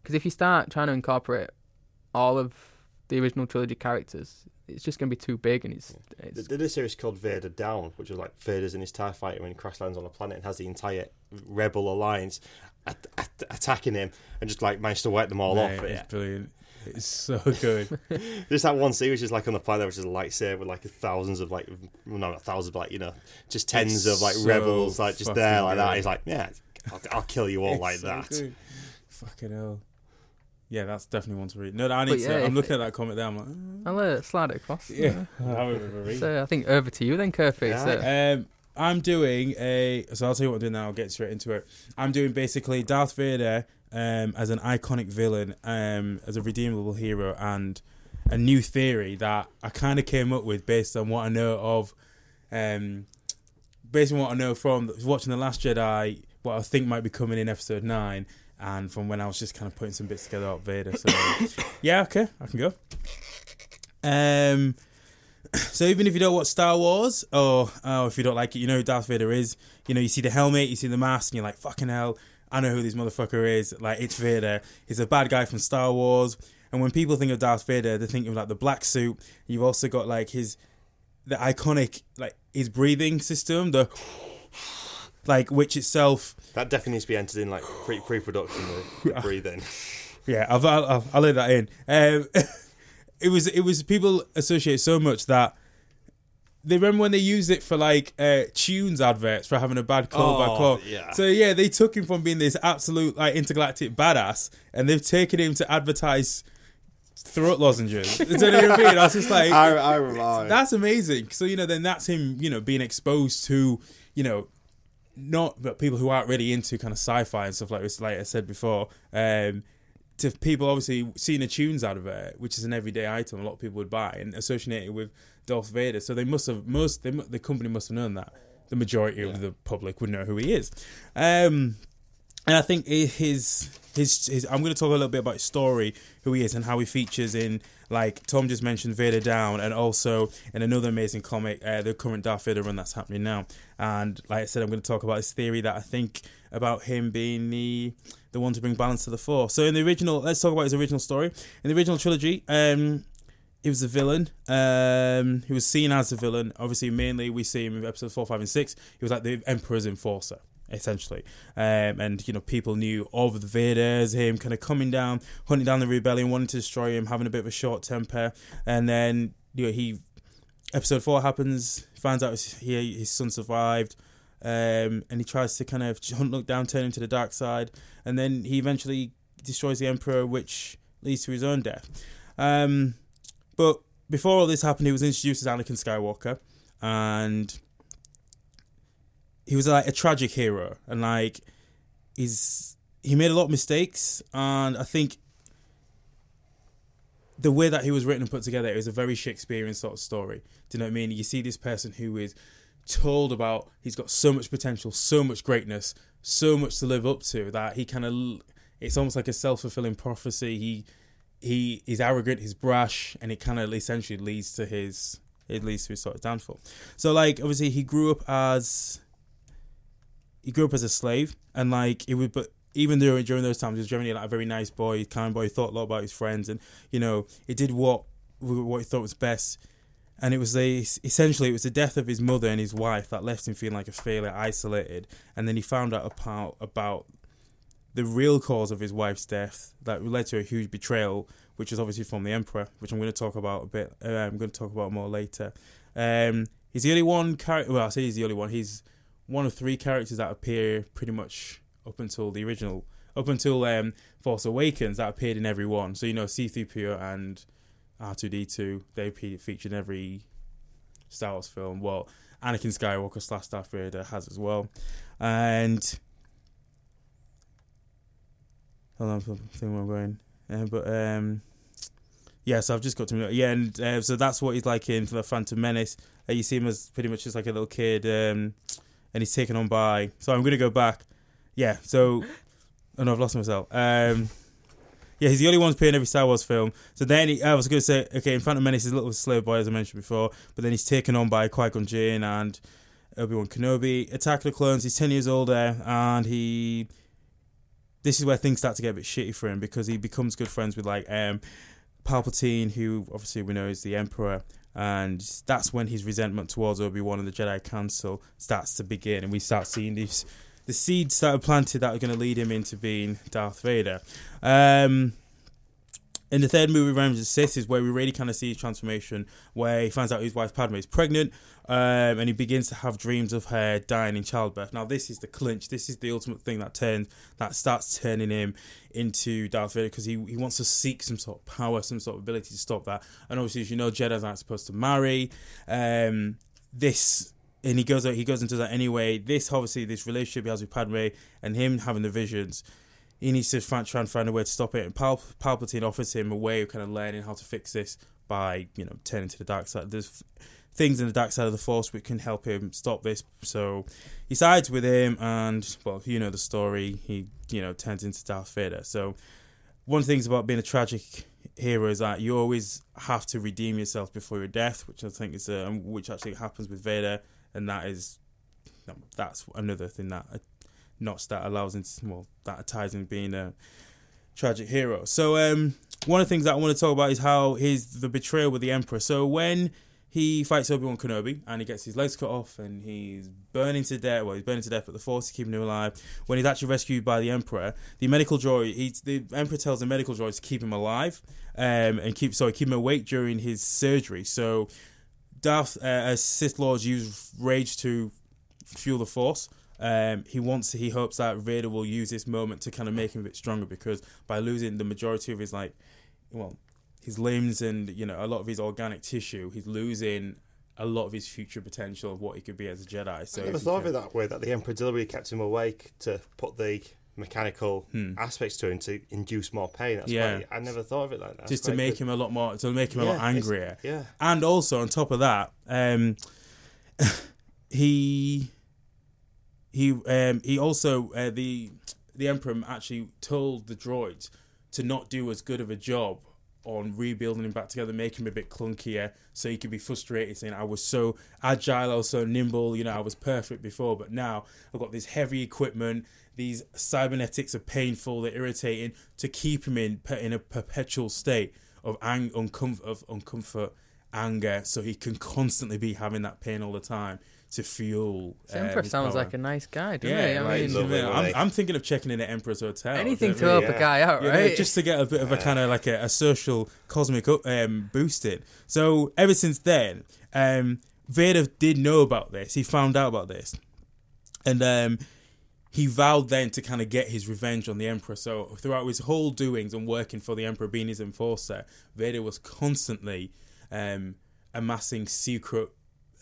Because if you start trying to incorporate all of the original trilogy characters, it's just going to be too big, and it's, They it's did a series called Vader Down, which was like Vader's in his TIE fighter when he crash lands on a planet and has the entire Rebel Alliance at- at- attacking him and just like managed to wipe them all Mate, off. It's brilliant. It's so good. There's that one series, is like on the planet, which is a lightsaber with like thousands of like, well, no, not thousands, but like you know, just tens It's of like so rebels, like just there fucking like that. He's like, yeah, I'll, I'll kill you all It's like so that. good. Fucking hell. Yeah, that's definitely one to read. No, I need yeah, to. I'm if looking at that comment there. I'm like, mm, I'll uh, slide it across. yeah. I'll have it with a read. So I think over to you then, Kerfy. Yeah. So, Um, I'm doing a. So I'll tell you what I'm doing now. I'll get straight into it. I'm doing basically Darth Vader um, as an iconic villain, um, as a redeemable hero, and a new theory that I kind of came up with based on what I know of, um, based on what I know from watching the Last Jedi, what I think might be coming in Episode Nine, and from when I was just kind of putting some bits together about Vader. So yeah, okay, I can go. Um. So even if you don't watch Star Wars, or oh, if you don't like it, you know who Darth Vader is. You know, you see the helmet, you see the mask, and you're like, fucking hell. I know who this motherfucker is. Like it's Vader. He's a bad guy from Star Wars. And when people think of Darth Vader, they think of like the black suit. You've also got like his the iconic like his breathing system, the like which itself That definitely needs to be entered in like pre pre production. The, the breathing. Yeah, I'll I'll, I'll, I'll let that in. Um, it was it was people associate so much that they remember when they used it for like uh, tunes adverts for having a bad callback Oh, call. yeah. So yeah, they took him from being this absolute like intergalactic badass, and they've taken him to advertise throat lozenges. Do you know what I mean? I was just like, I, I remember. that's amazing. So you know, then that's him. You know, being exposed to you know, not but people who aren't really into kind of sci-fi and stuff like this. Like I said before, um, to people obviously seeing the tunes out of it, which is an everyday item, a lot of people would buy and associate it with Darth Vader. So they must have most they, the company must have known that. The majority of the public would know who he is. Um, and I think his his his I'm going to talk a little bit about his story, who he is, and how he features in like Tom just mentioned Vader Down, and also in another amazing comic, uh, the current Darth Vader run that's happening now. And like I said, I'm going to talk about his theory that I think about him being the the one to bring balance to the Force. So in the original, let's talk about his original story. In the original trilogy, um, he was a villain. Um, he was seen as a villain. Obviously, mainly we see him in episodes four, five, and six. He was like the Emperor's enforcer, essentially. Um, and you know, people knew of the Vaders, him kind of coming down, hunting down the rebellion, wanting to destroy him, having a bit of a short temper, and then you know he. Episode four happens. Finds out his, he, his son survived. Um, and he tries to kind of hunt look down, turn him to the dark side, and then he eventually destroys the Emperor, which leads to his own death. Um, but before all this happened, he was introduced as Anakin Skywalker, and he was like a tragic hero, and like he's he made a lot of mistakes, and I think the way that he was written and put together is a very Shakespearean sort of story. Do you know what I mean? You see this person who is told about he's got so much potential, so much greatness, so much to live up to that he kind of it's almost like a self fulfilling prophecy. He he is arrogant, he's brash, and it kind of essentially leads to his it leads to his sort of downfall. So like obviously he grew up as he grew up as a slave, and like it would but. Even during during those times, he was generally like a very nice boy, kind boy. Thought a lot about his friends, and you know, he did what what he thought was best and it was a essentially it was the death of his mother and his wife that left him feeling like a failure, isolated. And then he found out about about the real cause of his wife's death that led to a huge betrayal, which was obviously from the emperor, which I'm going to talk about a bit. Uh, I'm going to talk about more later. Um, he's the only one character. Well, I say he's the only one. He's one of three characters that appear pretty much up until the original, up until um, Force Awakens, that appeared in every one. So you know, C3PO and R2D2, they pe- featured in every Star Wars film. Well, Anakin Skywalker slash Darth Vader has as well. And hold on, I'm where I'm going. Uh, but um, yeah, so I've just got to yeah, and uh, so that's what he's like in the Phantom Menace. Uh, you see him as pretty much just like a little kid, um, and he's taken on by. So I'm gonna go back. Yeah, so oh no, I've lost myself. Um, yeah, he's the only one playing every Star Wars film. So then he, I was going to say, okay, in Phantom Menace, he's a little slow boy, as I mentioned before, but then he's taken on by Qui Gon Jinn and Obi Wan Kenobi. Attack of the Clones, he's 10 years older, and he. This is where things start to get a bit shitty for him because he becomes good friends with, like, um, Palpatine, who obviously we know is the Emperor. And that's when his resentment towards Obi Wan and the Jedi Council starts to begin, and we start seeing these the seeds that are planted that are going to lead him into being Darth Vader. Um, in the third movie, the Sith, is where we really kind of see his transformation, where he finds out his wife Padme is pregnant, um, and he begins to have dreams of her dying in childbirth. Now, this is the clinch. This is the ultimate thing that turns that starts turning him into Darth Vader because he he wants to seek some sort of power, some sort of ability to stop that. And obviously, as you know, Jedi's aren't supposed to marry. Um, this and he goes he goes into that anyway. This obviously this relationship he has with Padme and him having the visions, he needs to find, try and find a way to stop it. And Pal- Palpatine offers him a way of kind of learning how to fix this by you know turning to the dark side. There's things in the dark side of the Force which can help him stop this. So he sides with him, and well, you know the story. He you know turns into Darth Vader. So one of the things about being a tragic hero is that you always have to redeem yourself before your death, which I think is uh, which actually happens with Vader, and that is that's another thing that knots that allows him, to, well, that ties him being a tragic hero. So, um, one of the things that I want to talk about is how his the betrayal with the Emperor. So when he fights Obi Wan Kenobi and he gets his legs cut off and he's burning to death. Well, he's burning to death, but the Force is keeping him alive. When he's actually rescued by the Emperor, the medical droid, he, the Emperor tells the medical droid to keep him alive um, and keep sorry keep him awake during his surgery. So Darth, uh, as Sith Lords use rage to fuel the Force. Um, he wants, he hopes that Vader will use this moment to kind of make him a bit stronger because by losing the majority of his like, well, his limbs and you know a lot of his organic tissue, he's losing a lot of his future potential of what he could be as a Jedi. So I never thought of it that way. That the Emperor deliberately kept him awake to put the mechanical Hmm. aspects to him to induce more pain. That's Yeah. I never thought of it like that. just to make him a lot more, to make him a lot angrier. yeah. and also on top of that, um, he he um, he also uh, the the emperor actually told the droids to not do as good of a job on rebuilding him back together, making him a bit clunkier, so he could be frustrated, saying, "I was so agile, I was so nimble, you know, I was perfect before, but now I've got this heavy equipment. These cybernetics are painful, they're irritating. To keep him in in a perpetual state of ang- uncomfort, of uncomfort, anger, so he can constantly be having that pain all the time to fuel." The uh, Emperor his sounds power. like a nice guy, doesn't Yeah, he? I like, mean, lovely, I'm. I'm thinking of checking in at Emperor's Hotel. anything to help yeah. a guy out, you know, right? just to get a bit of a kind of like a, a social cosmic up- um, boost in. So ever since then, um, Vader did know about this. He found out about this, and um, he vowed then to kind of get his revenge on the Emperor. So throughout his whole doings and working for the Emperor, being his enforcer, Vader was constantly um, amassing secret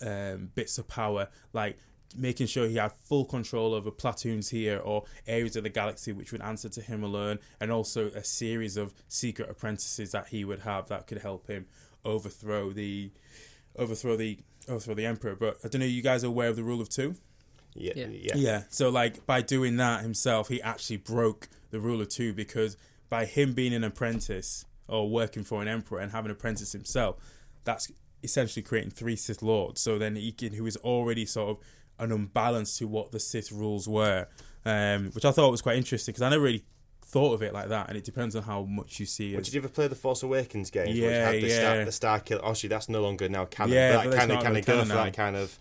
um, bits of power, like making sure he had full control over platoons here or areas of the galaxy which would answer to him alone, and also a series of secret apprentices that he would have that could help him overthrow the overthrow the overthrow the emperor. But I don't know. You guys are aware of the rule of two? Yeah, Yeah. yeah. Yeah. So like by doing that himself, he actually broke the rule of two because by him being an apprentice or working for an emperor and having an apprentice himself, that's essentially creating three Sith lords. So then he can, who is already sort of an unbalance to what the Sith rules were, um, which I thought was quite interesting because I never really thought of it like that, and it depends on how much you see. But As, did you ever play the Force Awakens game? which Yeah, had the yeah. Star, the Starkiller. Obviously, that's no longer now canon. Yeah, but but that that's kind of kind of go for now. that kind of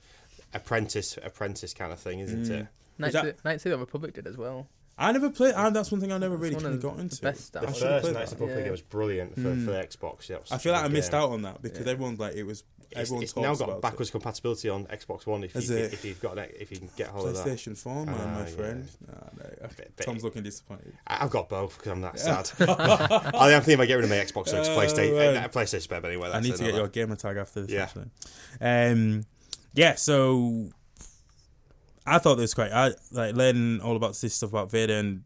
apprentice apprentice kind of thing, isn't it? Knights, that- of, the- Knights of the Republic did as well. I never played. I, that's one thing I never really kind of of got the into. best The I Wars. should have first played Knights of that. the Republic Yeah. game was brilliant for, for the Xbox. Yeah, I feel like I good missed out on that because Yeah. everyone's like it was. It's, Everyone it's talks now got about backwards it. compatibility on Xbox One if, Has you, it? if you've got an, if you can get hold of that. PlayStation 4, man, Ah, my yeah. friend. Nah, no, Bit- bit- Tom's looking disappointed. I- I've got both because I'm that sad. I am thinking about getting rid of my Xbox so it's Oh, PlayStation. man. Uh, PlayStation better anyway. I need to get another- your gamer tag after this. Yeah. Um, yeah. So I thought this was great. I like learning all about this stuff about Vader and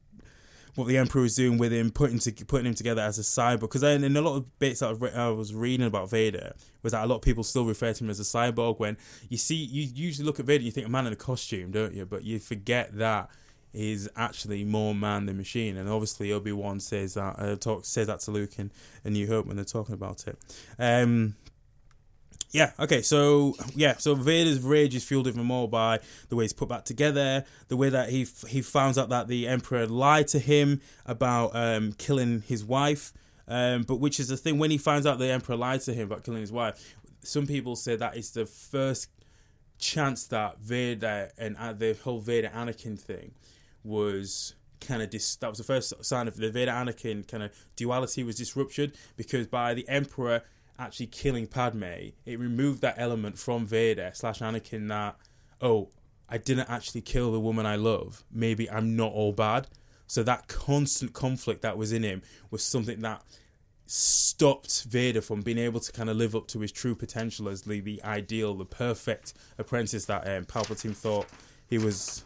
what the Emperor was doing with him, putting to, putting him together as a cyborg. Because in, a lot of bits that re- I was reading about Vader was that a lot of people still refer to him as a cyborg. When you see, you usually look at Vader, you think a man in a costume, don't you? But you forget that he's actually more man than machine. And obviously Obi Wan says that uh, talk says that to Luke in, in New Hope when they're talking about it. Um, yeah, okay, so yeah, so Vader's rage is fueled even more by the way he's put back together, the way that he he finds out that the Emperor lied to him about um, killing his wife, um, but which is the thing when he finds out the Emperor lied to him about killing his wife, some people say that is the first chance that Vader and uh, the whole Vader Anakin thing was kind of dis- that was the first sign of the Vader Anakin kind of duality was disrupted because by the Emperor actually killing Padme, it removed that element from Vader slash Anakin that oh I didn't actually kill the woman I love. Maybe I'm not all bad. So that constant conflict that was in him was something that stopped Vader from being able to kind of live up to his true potential as the, the ideal, the perfect apprentice that um, Palpatine thought he was,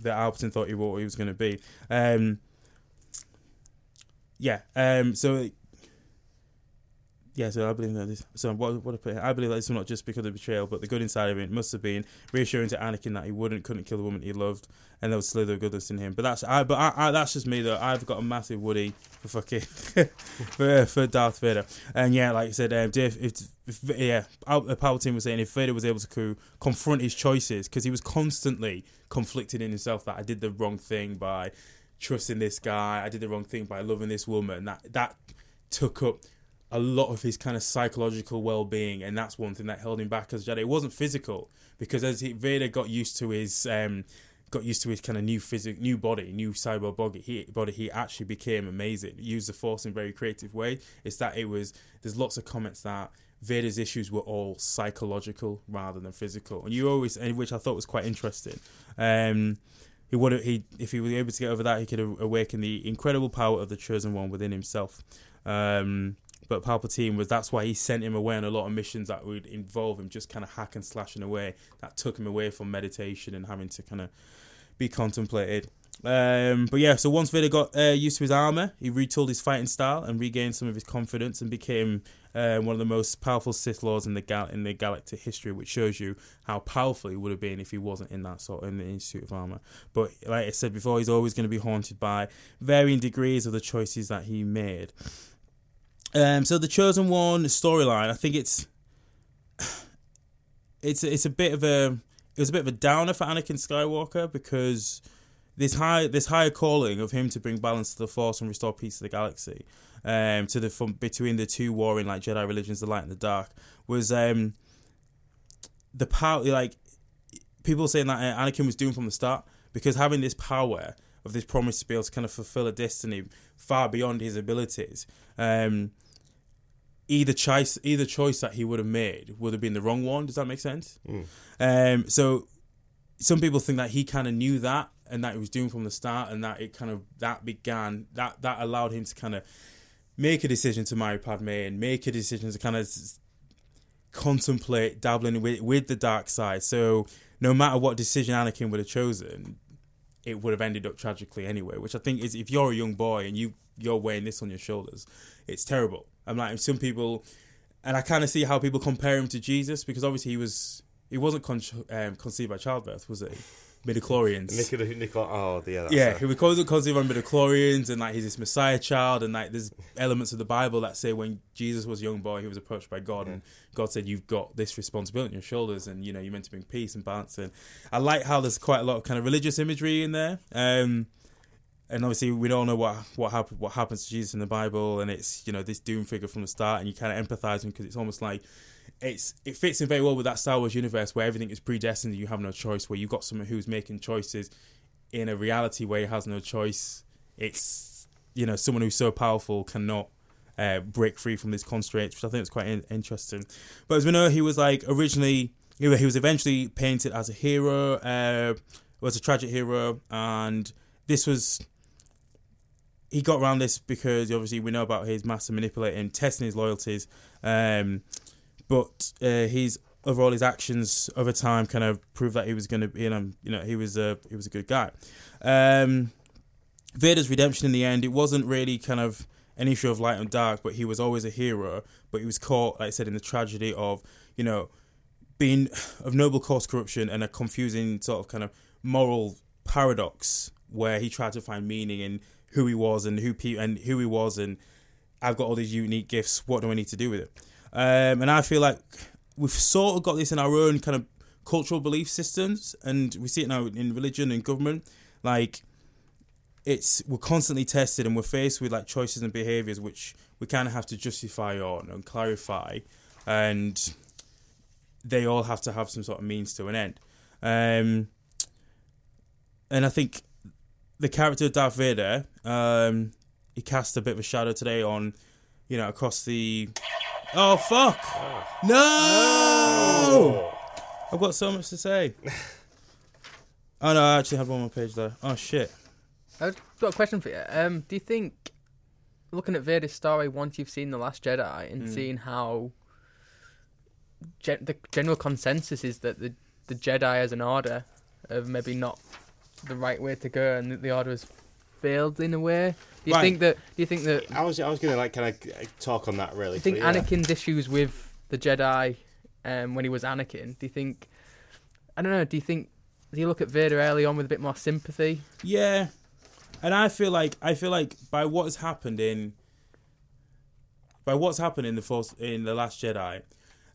that Palpatine thought he he was going to be. Um, yeah. Um, so yeah, so I believe that this. So what what I put I believe that was not just because of betrayal, but the good inside of it must have been reassuring to Anakin that he wouldn't couldn't kill the woman he loved, and there was still the goodness in him. But that's I. But I, I that's just me though. I've got a massive Woody for fucking for for Darth Vader, and yeah, like I said, um, Dave, if, if yeah, Al- uh, Palpatine was saying if Vader was able to co- confront his choices because he was constantly conflicted in himself that I did the wrong thing by trusting this guy, I did the wrong thing by loving this woman. That that took up a lot of his kind of psychological well-being and that's one thing that held him back as Jedi. It wasn't physical because as he, Vader got used to his um, got used to his kind of new physic, new body, new cyber body, he, body, he actually became amazing. He used the Force in a very creative way. It's that it was. There's lots of comments that Vader's issues were all psychological rather than physical, and you always, which I thought was quite interesting. Um, he would he if he was able to get over that, he could awaken the incredible power of the chosen one within himself. Um, but Palpatine was that's why he sent him away on a lot of missions that would involve him just kind of hack and slashing away. That took him away from meditation and having to kind of be contemplated. Um, but yeah, so once Vader got uh, used to his armor, he retooled his fighting style and regained some of his confidence and became uh, one of the most powerful Sith Lords in the gal- in the galactic history, which shows you how powerful he would have been if he wasn't in that sort of in the suit of armor. But like I said before, he's always going to be haunted by varying degrees of the choices that he made. Um, so the chosen one storyline, I think it's it's it's a bit of a it was a bit of a downer for Anakin Skywalker because this high this higher calling of him to bring balance to the Force and restore peace to the galaxy, um, to the from between the two warring like Jedi religions, the light and the dark, was um the power like people saying that uh, Anakin was doomed from the start because having this power of this promise to be able to kind of fulfill a destiny far beyond his abilities. Um, either choice either choice that he would have made would have been the wrong one. Does that make sense? Um, so some people think that he kind of knew that and that he was doing from the start, and that it kind of that began that that allowed him to kind of make a decision to marry Padme and make a decision to kind of contemplate dabbling with with the dark side. So no matter what decision Anakin would have chosen, it would have ended up tragically anyway. Which I think is if you're a young boy and you you're weighing this on your shoulders, it's terrible. I'm like some people, and I kind of see how people compare him to Jesus because obviously he was he wasn't con- um, conceived by childbirth, was he? Midichlorians. Nicola, Nicola, oh yeah, that's Yeah, it. he was conceived conceived by midichlorians, and like he's this Messiah child, and like there's elements of the Bible that say when Jesus was a young boy, he was approached by God, and God said, "You've got this responsibility on your shoulders, and you know you're meant to bring peace and balance." And I like how there's quite a lot of kind of religious imagery in there. Um, and obviously we don't know what what happen, what happens to Jesus in the Bible, and it's you know this doom figure from the start, and you kind of empathize him because it's almost like it's it fits in very well with that Star Wars universe where everything is predestined, you have no choice. Where you've got someone who's making choices in a reality where he has no choice. It's you know someone who's so powerful cannot uh, break free from this constraints, which I think is quite in- interesting. But as we know, he was like originally he was eventually painted as a hero, uh, was a tragic hero, and this was he got around this because obviously we know about his master manipulating, testing his loyalties, um, but uh, his overall his actions over time kind of proved that he was going to be, you know, you know, he was a he was a good guy. Um, Vader's redemption in the end, it wasn't really kind of an issue of light and dark, but he was always a hero. But he was caught, like I said, in the tragedy of you know being of noble cause corruption and a confusing sort of kind of moral paradox where he tried to find meaning in who he was and who pe- and who he was and I've got all these unique gifts. What do I need to do with it? Um, and I feel like we've sort of got this in our own kind of cultural belief systems, and we see it now in religion and government. Like it's we're constantly tested, and we're faced with like choices and behaviors which we kind of have to justify on and clarify, and they all have to have some sort of means to an end. Um, and I think the character of Darth Vader, um, he cast a bit of a shadow today on, you know, across the. Oh fuck! No! I've got so much to say. Oh no, I actually have one more page there. Oh shit! I've got a question for you. Um, do you think, looking at Vader's story, once you've seen The Last Jedi and Hmm. seeing how gen- the general consensus is that the, the Jedi as an order have maybe not the right way to go and that the order is failed in a way. Do you Right. think that? Do you think that? I was I was gonna like kind of talk on that really. Do you think but yeah. Anakin's issues with the Jedi um, when he was Anakin? Do you think? I don't know. Do you think? Do you look at Vader early on with a bit more sympathy? Yeah, and I feel like I feel like by what has happened in by what's happened in the force in the Last Jedi,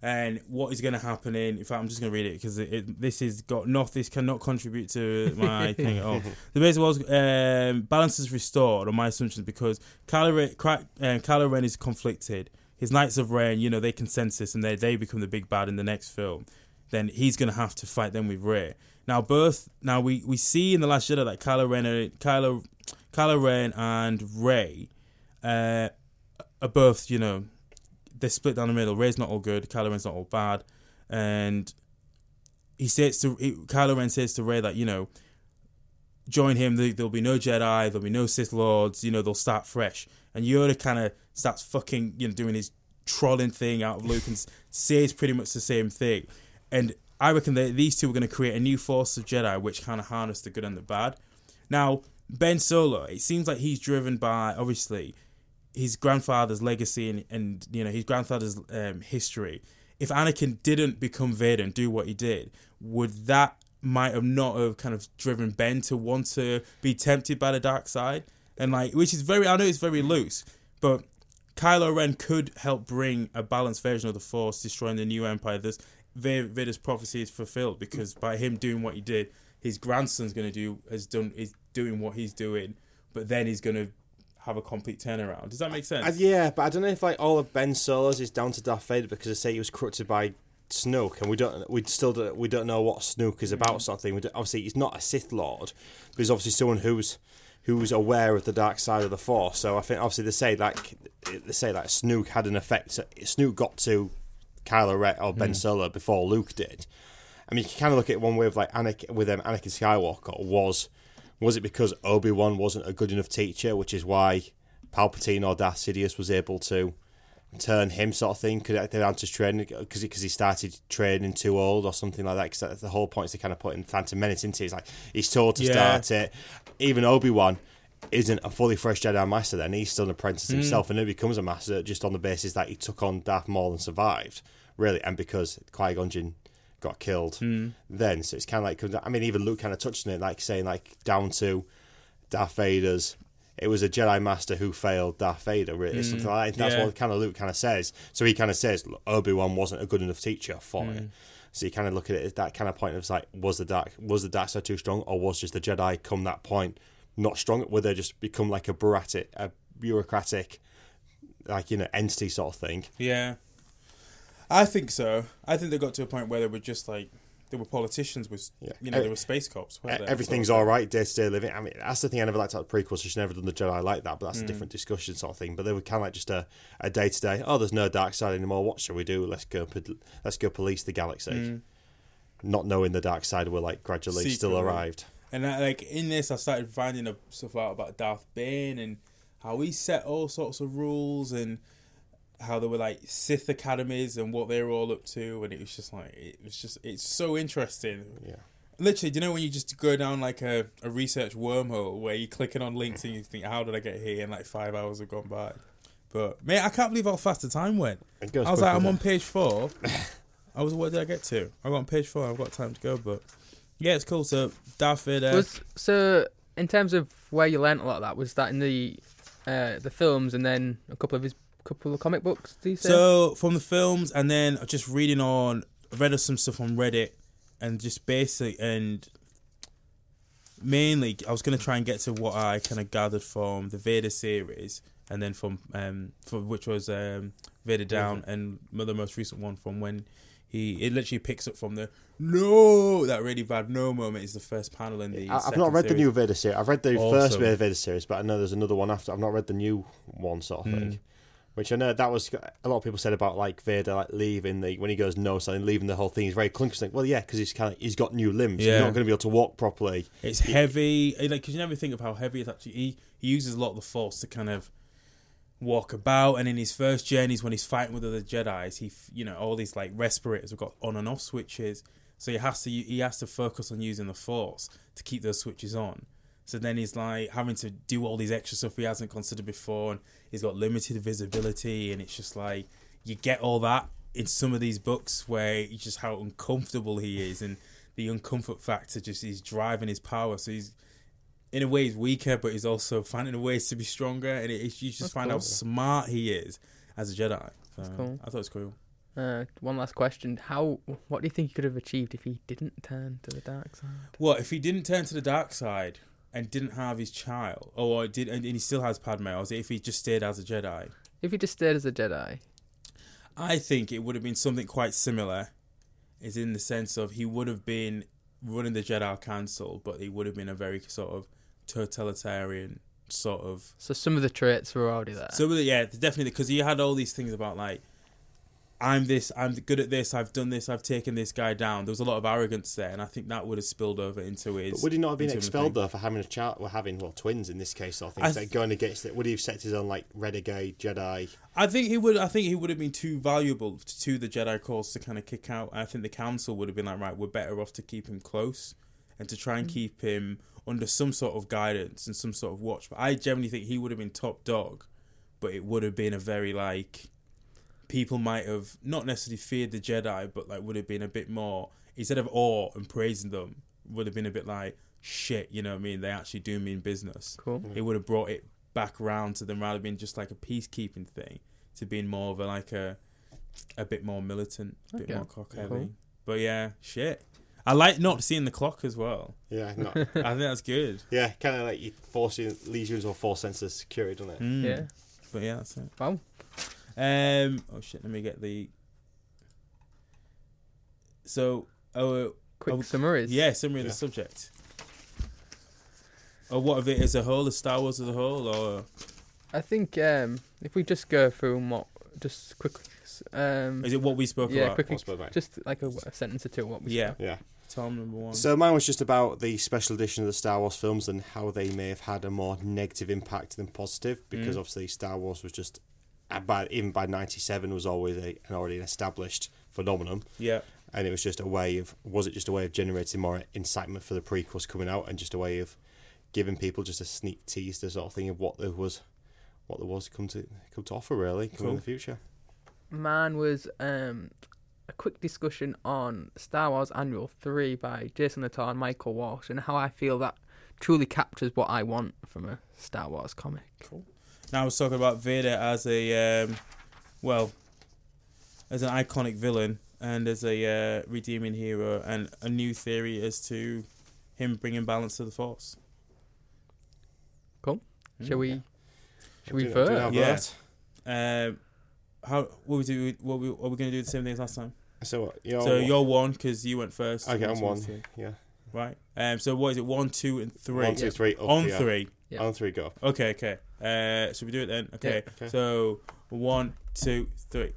and what is going to happen in. In fact, I'm just going to read it because this is got not. This cannot contribute to my thing at all. The basic was um, balance is restored on my assumptions because Kylo Ren, Cra- um, Kylo Ren is conflicted. His Knights of Ren, you know, they consensus and they they become the big bad in the next film. Then he's going to have to fight them with Rey. Now, both now we, we see in the Last Jedi that Kylo Ren, Kylo, Kylo Ren and Rey uh, are both, you know, they're split down the middle. Rey's not all good, Kylo Ren's not all bad, and he says to he, Kylo Ren says to Ray that you know, join him. There, there'll be no Jedi, there'll be no Sith Lords. You know, they'll start fresh. And Yoda kind of starts fucking, you know, doing his trolling thing out of Luke and says pretty much the same thing. And I reckon that these two are going to create a new force of Jedi, which kind of harness the good and the bad. Now, Ben Solo, it seems like he's driven by obviously his grandfather's legacy and, and you know his grandfather's um, history. If Anakin didn't become Vader and do what he did, would that might have not have kind of driven Ben to want to be tempted by the dark side? And like, which is very, I know it's very loose, but Kylo Ren could help bring a balanced version of the Force, destroying the new Empire. This Vader's prophecy is fulfilled because by him doing what he did, his grandson's going to do has done is doing what he's doing, but then he's going to have a complete turnaround. Does that make sense? Uh, yeah, but I don't know if like all of Ben Solo's is down to Darth Vader because they say he was corrupted by Snoke, and we don't, we still don't, we don't know what Snoke is about, sort of thing. We obviously, he's not a Sith Lord, but he's obviously someone who's who's aware of the dark side of the Force. So I think obviously they say like they say like Snoke had an effect. Snoke got to Kylo Ren or Ben Solo before Luke did. I mean, you can kind of look at it one way of like Anakin, with um, Anakin Skywalker was was it because Obi Wan wasn't a good enough teacher, which is why Palpatine or Darth Sidious was able to turn him sort of thing? Could they answer training because because he started training too old or something like that? Because the whole point is to kind of put in Phantom Menace into. it. It's like he's told to Yeah. start it. Even Obi Wan isn't a fully fresh Jedi Master. Then he's still an apprentice hmm. himself, and he becomes a master just on the basis that he took on Darth Maul and survived, really, and because Qui Gon Jinn got killed. Hmm. Then so it's kind of like I mean, even Luke kind of touched on it, like saying like down to Darth Vader's. It was a Jedi Master who failed Darth Vader, really, hmm. something like that. That's yeah. what kind of Luke kind of says. So he kind of says Obi Wan wasn't a good enough teacher for hmm. it. So you kind of look at it at that kind of point of like, was the dark was the dark side too strong, or was just the Jedi come that point not strong? Were they just become like a bureaucratic, a bureaucratic, like you know, entity sort of thing? Yeah, I think so. I think they got to a point where they were just like they were politicians with Yeah. you know they were space cops. They? Everything's all right, day to day living. I mean, that's the thing I never liked about the prequels. She's never done the Jedi like that, but that's a Mm. different discussion sort of thing. But they were kind of like just a a day to day. Oh, there's no dark side anymore. What shall we do? Let's go. Let's go police the galaxy. Mm. Not knowing the dark side were like gradually still arrived. And I, like in this, I started finding stuff out about Darth Bane and how he set all sorts of rules and how there were like Sith academies and what they were all up to, and it was just like it was just it's so interesting. Yeah. Literally, do you know when you just go down like a, a research wormhole where you're clicking on links and you think, how did I get here? And like five hours have gone by. But mate, I can't believe how fast the time went. It goes I was quick, like, I'm doesn't on page four. I was, what did I get to? I got on page four. I've got time to go, but yeah, it's cool. So Darth Vader. Was so in terms of where you learnt a lot of that was that in the uh, the films and then a couple of his couple of comic books. Do you say? So from the films, and then just reading on, I read some stuff on Reddit, and just basic and mainly, I was gonna try and get to what I kind of gathered from the Vader series, and then from um, from which was um, Vader Down, and the most recent one from when he it literally picks up from the no that really bad no moment is the first panel in the. I- I've not read the new Vader series. I've read the first Awesome. Vader series, but I know there's another one after. I've not read the new one, sort of thing. Which I know that was a lot of people said about like Vader like leaving the when he goes no, so leaving the whole thing. He's very clunky. Like, well, yeah, because he's kind of he's got new limbs. He's not going to be able to walk properly. It's heavy, eh, like because you never think of how heavy it's actually. He, he uses a lot of the force to kind of walk about, and in his first journeys when he's fighting with other Jedi's, he you know all these like respirators have got on and off switches, so he has to he has to focus on using the force to keep those switches on. So then he's like having to do all these extra stuff he hasn't considered before, and he's got limited visibility, and it's just like you get all that in some of these books where it's just how uncomfortable he is, and the uncomfort factor just is driving his power. So he's in a way he's weaker, but he's also finding ways to be stronger, and it, you just That's find how smart he is as a Jedi. So cool. I thought it was cool. Uh, one last question: How? What do you think he could have achieved if he didn't turn to the dark side? What if he didn't turn to the dark side and didn't have his child, oh, or did and he still has Padme, or is if he just stayed as a Jedi? If he just stayed as a Jedi, I think it would have been something quite similar, is in the sense of he would have been running the Jedi Council, but he would have been a very sort of totalitarian sort of. so some of the traits were already there. So yeah, definitely because he had all these things about like. I'm this. I'm good at this. I've done this. I've taken this guy down. There was a lot of arrogance there, and I think that would have spilled over into his. But would he not have been expelled though for having a child? Well, having well twins in this case, I think. I th- going against it, would he have set his own like renegade Jedi? I think he would. I think he would have been too valuable to the Jedi cause to kind of kick out. I think the Council would have been like, right, we're better off to keep him close and to try and mm. keep him under some sort of guidance and some sort of watch. But I generally think he would have been top dog, but it would have been a very like people might have not necessarily feared the Jedi, but like would have been a bit more instead of awe and praising them, would have been a bit like shit. You know what I mean? They actually do mean business cool. it would have brought it back around to them rather than just like a peacekeeping thing to being more of a like a a bit more militant, a bit more cock heavy. Cool. But yeah, shit. I like not seeing the clock as well. Yeah, not, I think that's good. yeah, kind of like you force you leaves you into a false sense of security, doesn't it? Mm. Yeah. But yeah, that's it. Wow. Um. Oh shit. Let me get the. So, oh, Quick Oh, summaries. yeah, summary of the subject. Or what of it as a whole, as Star Wars as a whole, or I think um, if we just go through what, just quick, um, is it what we spoke yeah, about? quickly, What's about just like a, a sentence or two. What we Yeah. spoke. Yeah. Tom number one. So mine was just about the special edition of the Star Wars films and how they may have had a more negative impact than positive because Mm. obviously Star Wars was just uh, by even by '97 was always a, an already an established phenomenon, yeah. and it was just a way of was it just a way of generating more incitement for the prequels coming out and just a way of giving people just a sneak tease the sort of thing of what there was what there was to come to come to offer really coming Cool. in the future. Mine was um, a quick discussion on Star Wars Annual 3 by Jason Latour and Michael Walsh and how I feel that truly captures what I want from a Star Wars comic. Now I was talking about Vader as a, um, well, as an iconic villain and as a uh, redeeming hero, and a new theory as to him bringing balance to the Force. Cool. Shall we? Shall we Do you- do you vote? Yeah. that? Um, how what we do? What we, are we going to do the same thing as last time? So what, you're, so you're one because you went first. okay. I'm two, one. three. Yeah. Right. Um. So what is it? One, two, and three. One, two, three. Up, On yeah. three. Yeah. On three. Go. Okay. Okay. Uh. Should we do it then? Okay. okay. So one, two, three.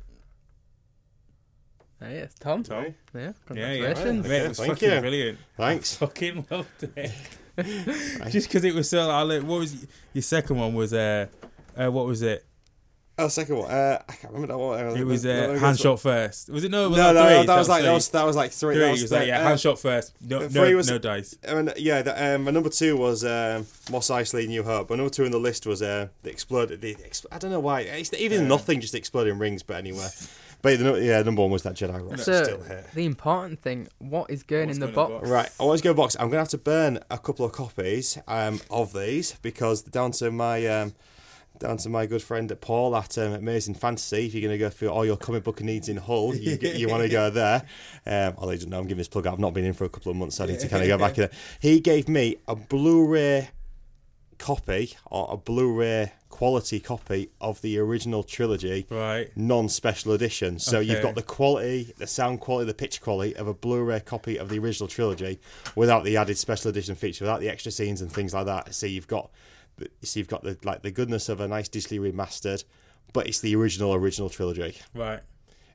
Ah, yes, Tom. Tom. Yeah, Yeah, yeah. congratulations. Mate, it was Thank fucking you. brilliant. Thanks. I Fucking loved it. Just because it was so. What was your second one? Was uh, uh what was it? Oh, second one. Uh, I can't remember that one. It was uh, Han shot first. Was it no? Was No, that no, three? no, that was like that was that was like three. three. that was was like yeah, uh, Han shot first. No, no, three was- no dice. I mean, yeah, the, um, my number two was um, Mos Eisley, New Hope. My number two in the list was uh, the exploded. The ex- I don't know why. It's even nothing, just exploding rings. But anyway, but the, yeah, number one was that Jedi Rock. So Still here. the important thing, what is going What's in the in the box? box? Right, I always go box. I'm gonna have to burn a couple of copies um, of these because down to my um, down to my good friend at Paul at um, Amazing Fantasy. If you're gonna go through all your comic book needs in Hull, you, you want to go there. Um, although he doesn't know, I'm giving this plug. out. I've not been in for a couple of months, so I need to kind of go back in. He gave me a Blu-ray copy or a Blu-ray quality copy of the original trilogy Right. non-special edition. So you've got the quality, the sound quality, the picture quality of a Blu-ray copy of the original trilogy, without the added special edition feature, without the extra scenes and things like that. So you've got, so you've got the like the goodness of a nice digitally remastered, but it's the original original trilogy. Right.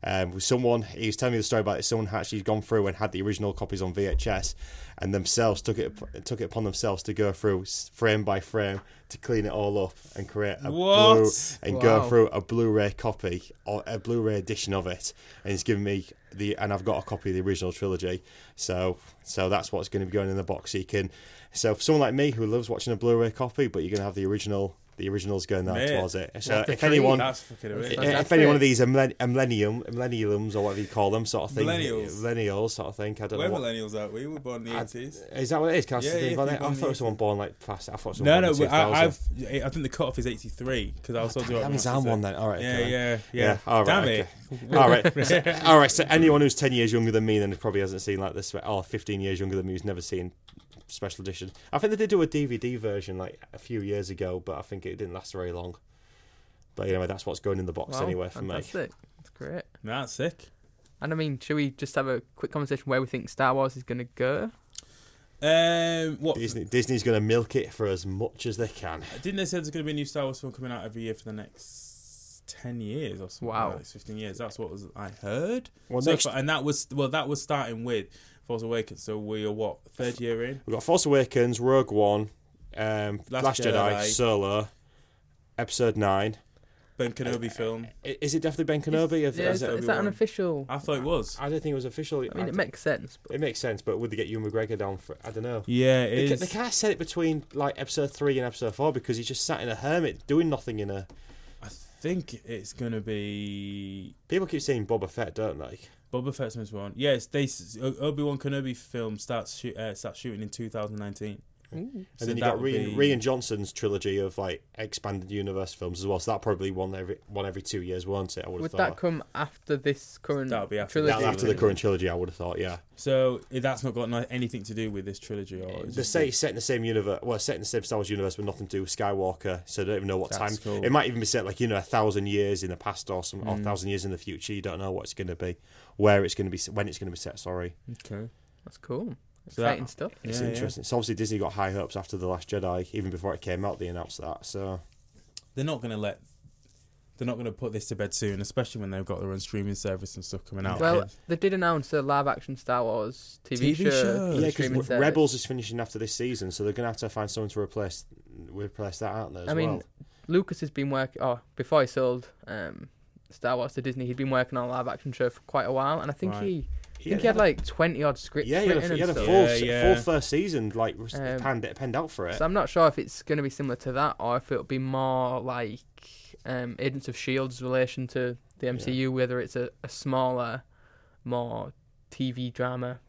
Um, with someone, he was telling me the story about it. Someone had actually gone through and had the original copies on VHS, and themselves took it took it upon themselves to go through frame by frame to clean it all up and create a What? blue and go through a Blu-ray copy or a Blu-ray edition of it. And he's given me the and I've got a copy of the original trilogy. So so that's what's going to be going in the box. So you can so for someone like me who loves watching a Blu-ray copy, but you're going to have the original. The originals going there Mate, towards it. So what if treat. anyone, That's fucking amazing. if That's any one of these are millenn- a millennium, millenniums or whatever you call them, sort of thing, Millennials. millennials sort of thing. I don't We're know. What, millennials, aren't we? We were born in the eighties. is that what it is? Can I Yeah, yeah, about if it? you're I thought it was someone born like fast. I thought No, someone no. born in I, I've, I think the cutoff is eighty three because I was told you. That means I'm one then. All right. Yeah, yeah, yeah, Yeah, all right, Damn okay. it. all right, so, all right. So anyone who's ten years younger than me then probably hasn't seen like this, or fifteen years younger than me who's never seen special edition. I think they did do a DVD version like a few years ago, but I think it didn't last very long. But anyway, that's what's going in the box Wow, anyway for me. fantastic. That's great. That's sick. And I mean, should we just have a quick conversation where we think Star Wars is going to go? Um, what Disney, Disney's going to milk it for as much as they can. didn't they say there's going to be a new Star Wars film coming out every year for the next ten years or something? Wow. like fifteen years. That's what was I heard. Well, So next far- and that was well, that was starting with Force Awakens. So we are what third year in. we've got Force Awakens, Rogue One, um, Last Last, Jedi, Jedi. Solo, Episode Nine. Ben Kenobi film. Is it definitely Ben Kenobi? If- Yeah, is is, it- is that an official? I thought it was. I don't think it was official. I mean, I- it makes sense. But it makes sense, but would they get Ewan McGregor down for? I don't know. Yeah, They, it ca- is. they can't set it between like episode three and episode four because he's just sat in a hermit doing nothing in a. I think it's going to be People keep saying Boba Fett, don't they? Boba Fett's most one. Yes, they Obi Wan Kenobi film starts shoot, uh, starts shooting in 2019. And So then you that got Rian, be- Rian Johnson's trilogy of like expanded universe films as well. So that probably one every one every two years, won't it? I would would thought. that come after this current That'll be after trilogy? That- after the current trilogy, I would have thought, yeah. So that's not got anything to do with this trilogy, or it's They say set in the same universe. Well, set in the same Star Wars universe, but nothing to do with Skywalker. So I don't even know what That's time. cool. Mm. It might even be set like you know a thousand years in the past or some or a thousand years in the future. You don't know what it's going to be, where it's going to be, when it's going to be set. Sorry. okay. That's cool. So that- Exciting stuff. It's Yeah, yeah. interesting. So obviously Disney got high hopes after the Last Jedi, even before it came out. They announced that. So They're not going to let. They're not going to put this to bed soon, especially when they've got their own streaming service and stuff coming out. Well, they did announce a live-action Star Wars TV, TV show. show. yeah, because service. Rebels is finishing after this season, so they're going to have to find someone to replace replace that, aren't they? As I mean. Lucas has been working. Oh, before he sold um, Star Wars to Disney, he'd been working on a live-action show for quite a while, and I think Right. he, I think he had like twenty odd scripts yeah, he had a, he had a full, Yeah, yeah. full first season like Um, penned, penned out for it. So I'm not sure if it's going to be similar to that, or if it'll be more like um, Agents of Shield's relation to the MCU, whether it's a, a smaller, more TV drama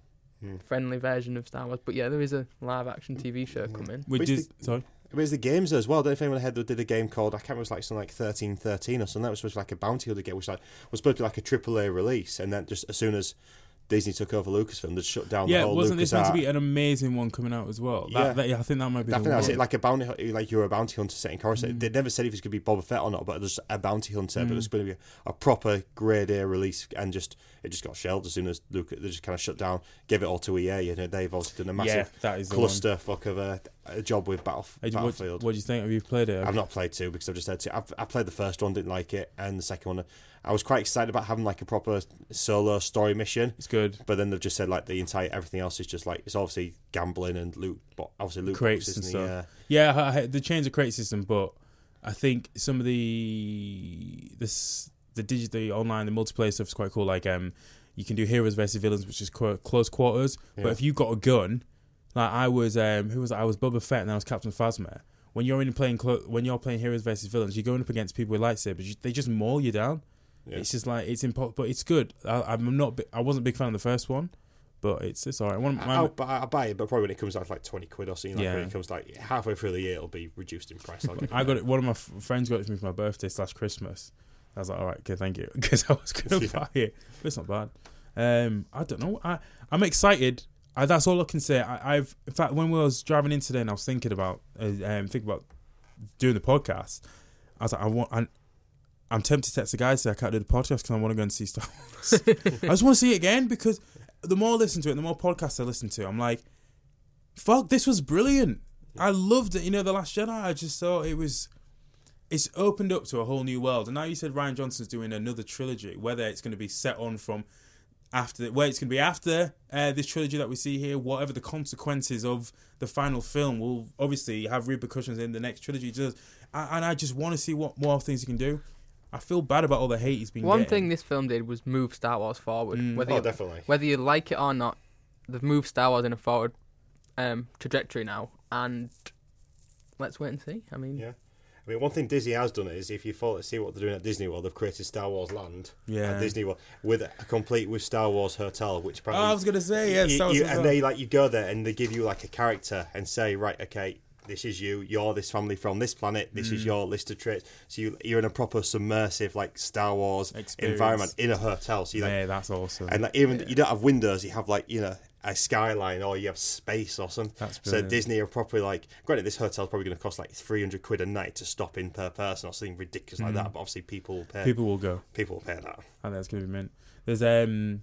Hmm. friendly version of Star Wars. But yeah, there is a live-action TV show coming. Which just sorry. Where's the games as well? I Don't know if anyone had did a game called I can't remember it was like something like thirteen thirteen or something. That was supposed to be like a bounty hunter game, which like was supposed to be like a triple A release, and then just as soon as Disney took over Lucasfilm, they shut down Yeah, the whole wasn't this meant to be an amazing one coming out as well? Yeah. That, that, yeah, I think that might be. I the think that's it. Like a bounty, like you're a bounty hunter setting Coruscant. Mm. They never said if it's going to be Boba Fett or not, but just a bounty hunter. But Mm. it's going to be a proper grade A release, and just it just got shelved as soon as Luke. They just kind of shut down, gave it all to EA, and they've obviously done a yeah, massive that is cluster fuck of a, a job with Battle, Hey, Battlefield. what do you think? Have you played it? I've not played two because I've just had two. I've, I played the first one, didn't like it, and the second one, I was quite excited about having like a proper solo story mission. It's good. But then they've just said like the entire everything else is just like it's obviously gambling and loot, but obviously loot Crates and and stuff. the, uh, Yeah, I, I, the change of crate system, but I think some of the this the digital the online the multiplayer stuff is quite cool. Like um, you can do heroes versus villains, which is qu- close quarters. Yeah. But if you got a gun, like I was um, who was I? I was Boba Fett and I was Captain Phasma. When you're in playing clo- when you're playing heroes versus villains, you're going up against people with lightsabers. You, they just maul you down. Yeah. It's just like it's impo- but it's good. I, I'm not. I wasn't a big fan of the first one, but it's it's alright. One, I'll, I'll buy it, but probably when it comes out to like twenty quid or something. Like Yeah. when it comes like halfway through the year, it'll be reduced in price. I'll I got it. One of my f- friends got it for me for my birthday slash Christmas. I was like, all right, okay, thank you, because I was gonna Yeah. buy it. But it's not bad. Um, I don't know. I I'm excited. I, that's all I can say. I, I've in fact when we was driving in today and I was thinking about uh, um thinking about doing the podcast. I was like, I want. I, I'm tempted to text the guys say I can't do the podcast because I want to go and see Star Wars. I just want to see it again because the more I listen to it, the more podcasts I listen to, I'm like, fuck, this was brilliant. I loved it. You know, The Last Jedi, I just thought it was. It's opened up to a whole new world. And now you said Rian Johnson's doing another trilogy, whether it's going to be set on from after where it's going to be after uh, this trilogy that we see here, whatever the consequences of the final film will obviously have repercussions in the next trilogy. Just and I just want to see what more things he can do. I feel bad about all the hate he's been One getting. thing this film did was move Star Wars forward. Mm. Whether Oh, you, definitely. whether you like it or not, they've moved Star Wars in a forward um, trajectory now, and let's wait and see. I mean, Yeah. I mean, one thing Disney has done is if you follow, see what they're doing at Disney World, they've created Star Wars Land Yeah. at Disney World with a complete with Star Wars hotel, which Oh, I was gonna say yeah, you- you- and they like you go there and they give you like a character and say right okay this is you you're this family from this planet this Mm. is your list of traits so you, you're in a proper submersive like Star Wars Experience. environment in a hotel so you like yeah, that's awesome. and like, even you don't have windows you have like you know a skyline or you have space or something That's so. Disney are probably like granted this hotel's probably going to cost like 300 quid a night to stop in per person or something ridiculous like that but obviously people will pay Mm. People will go. people will pay that I think that's gonna be mint. There's um,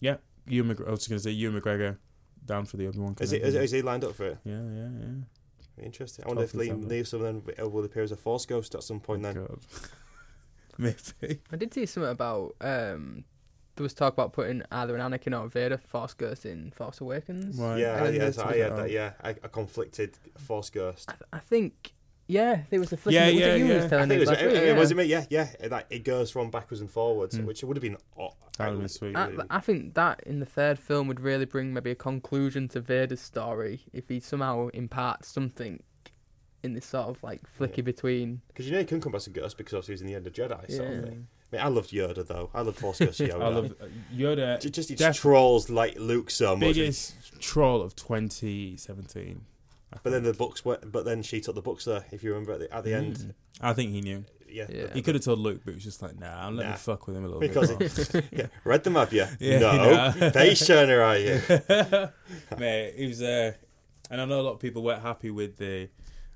yeah, Ewan McGregor. I was gonna say Ewan McGregor down for the Obi Wan. is, it, is, it, is he lined up for it Yeah, yeah, yeah. interesting I wonder if 12th Liam December. Neeson then will appear as a force ghost at some point then God. Maybe. I did see something about um, there was talk about putting either an Anakin or Vader Force Ghost in Force Awakens. Right. Yeah, And yeah, then so there's- I had that. Yeah, a, a conflicted force ghost. I, th- I think yeah, there was a flick. Yeah, was yeah, it you yeah. was I telling think it was, last it, it, yeah. was it me? Yeah, yeah. It, like, it goes from backwards and forwards, Mm. which would have been. Oh, That would've been sweet. I, I think that in the third film would really bring maybe a conclusion to Vader's story if he somehow imparts something in this sort of like flicky Yeah. between. Because you know he couldn't come as a ghost because obviously he was in the end of Jedi. Sort Yeah. of thing. I loved Yoda though. I loved Force Ghost Yoda. I love uh, Yoda. Ju- just it Def- trolls like Luke so much. biggest troll of 2017. But then the books were. But then she took the books there. If you remember at the, at the end, Mm. I think he knew. yeah. Yeah. He could have told Luke, but he was just like, "Nah, I'm letting Nah. fuck with him a little Because bit." it, yeah, read them, have you? Yeah, no, no. face turner, are you? more. Mate, he was. Uh, and I know a lot of people weren't happy with the.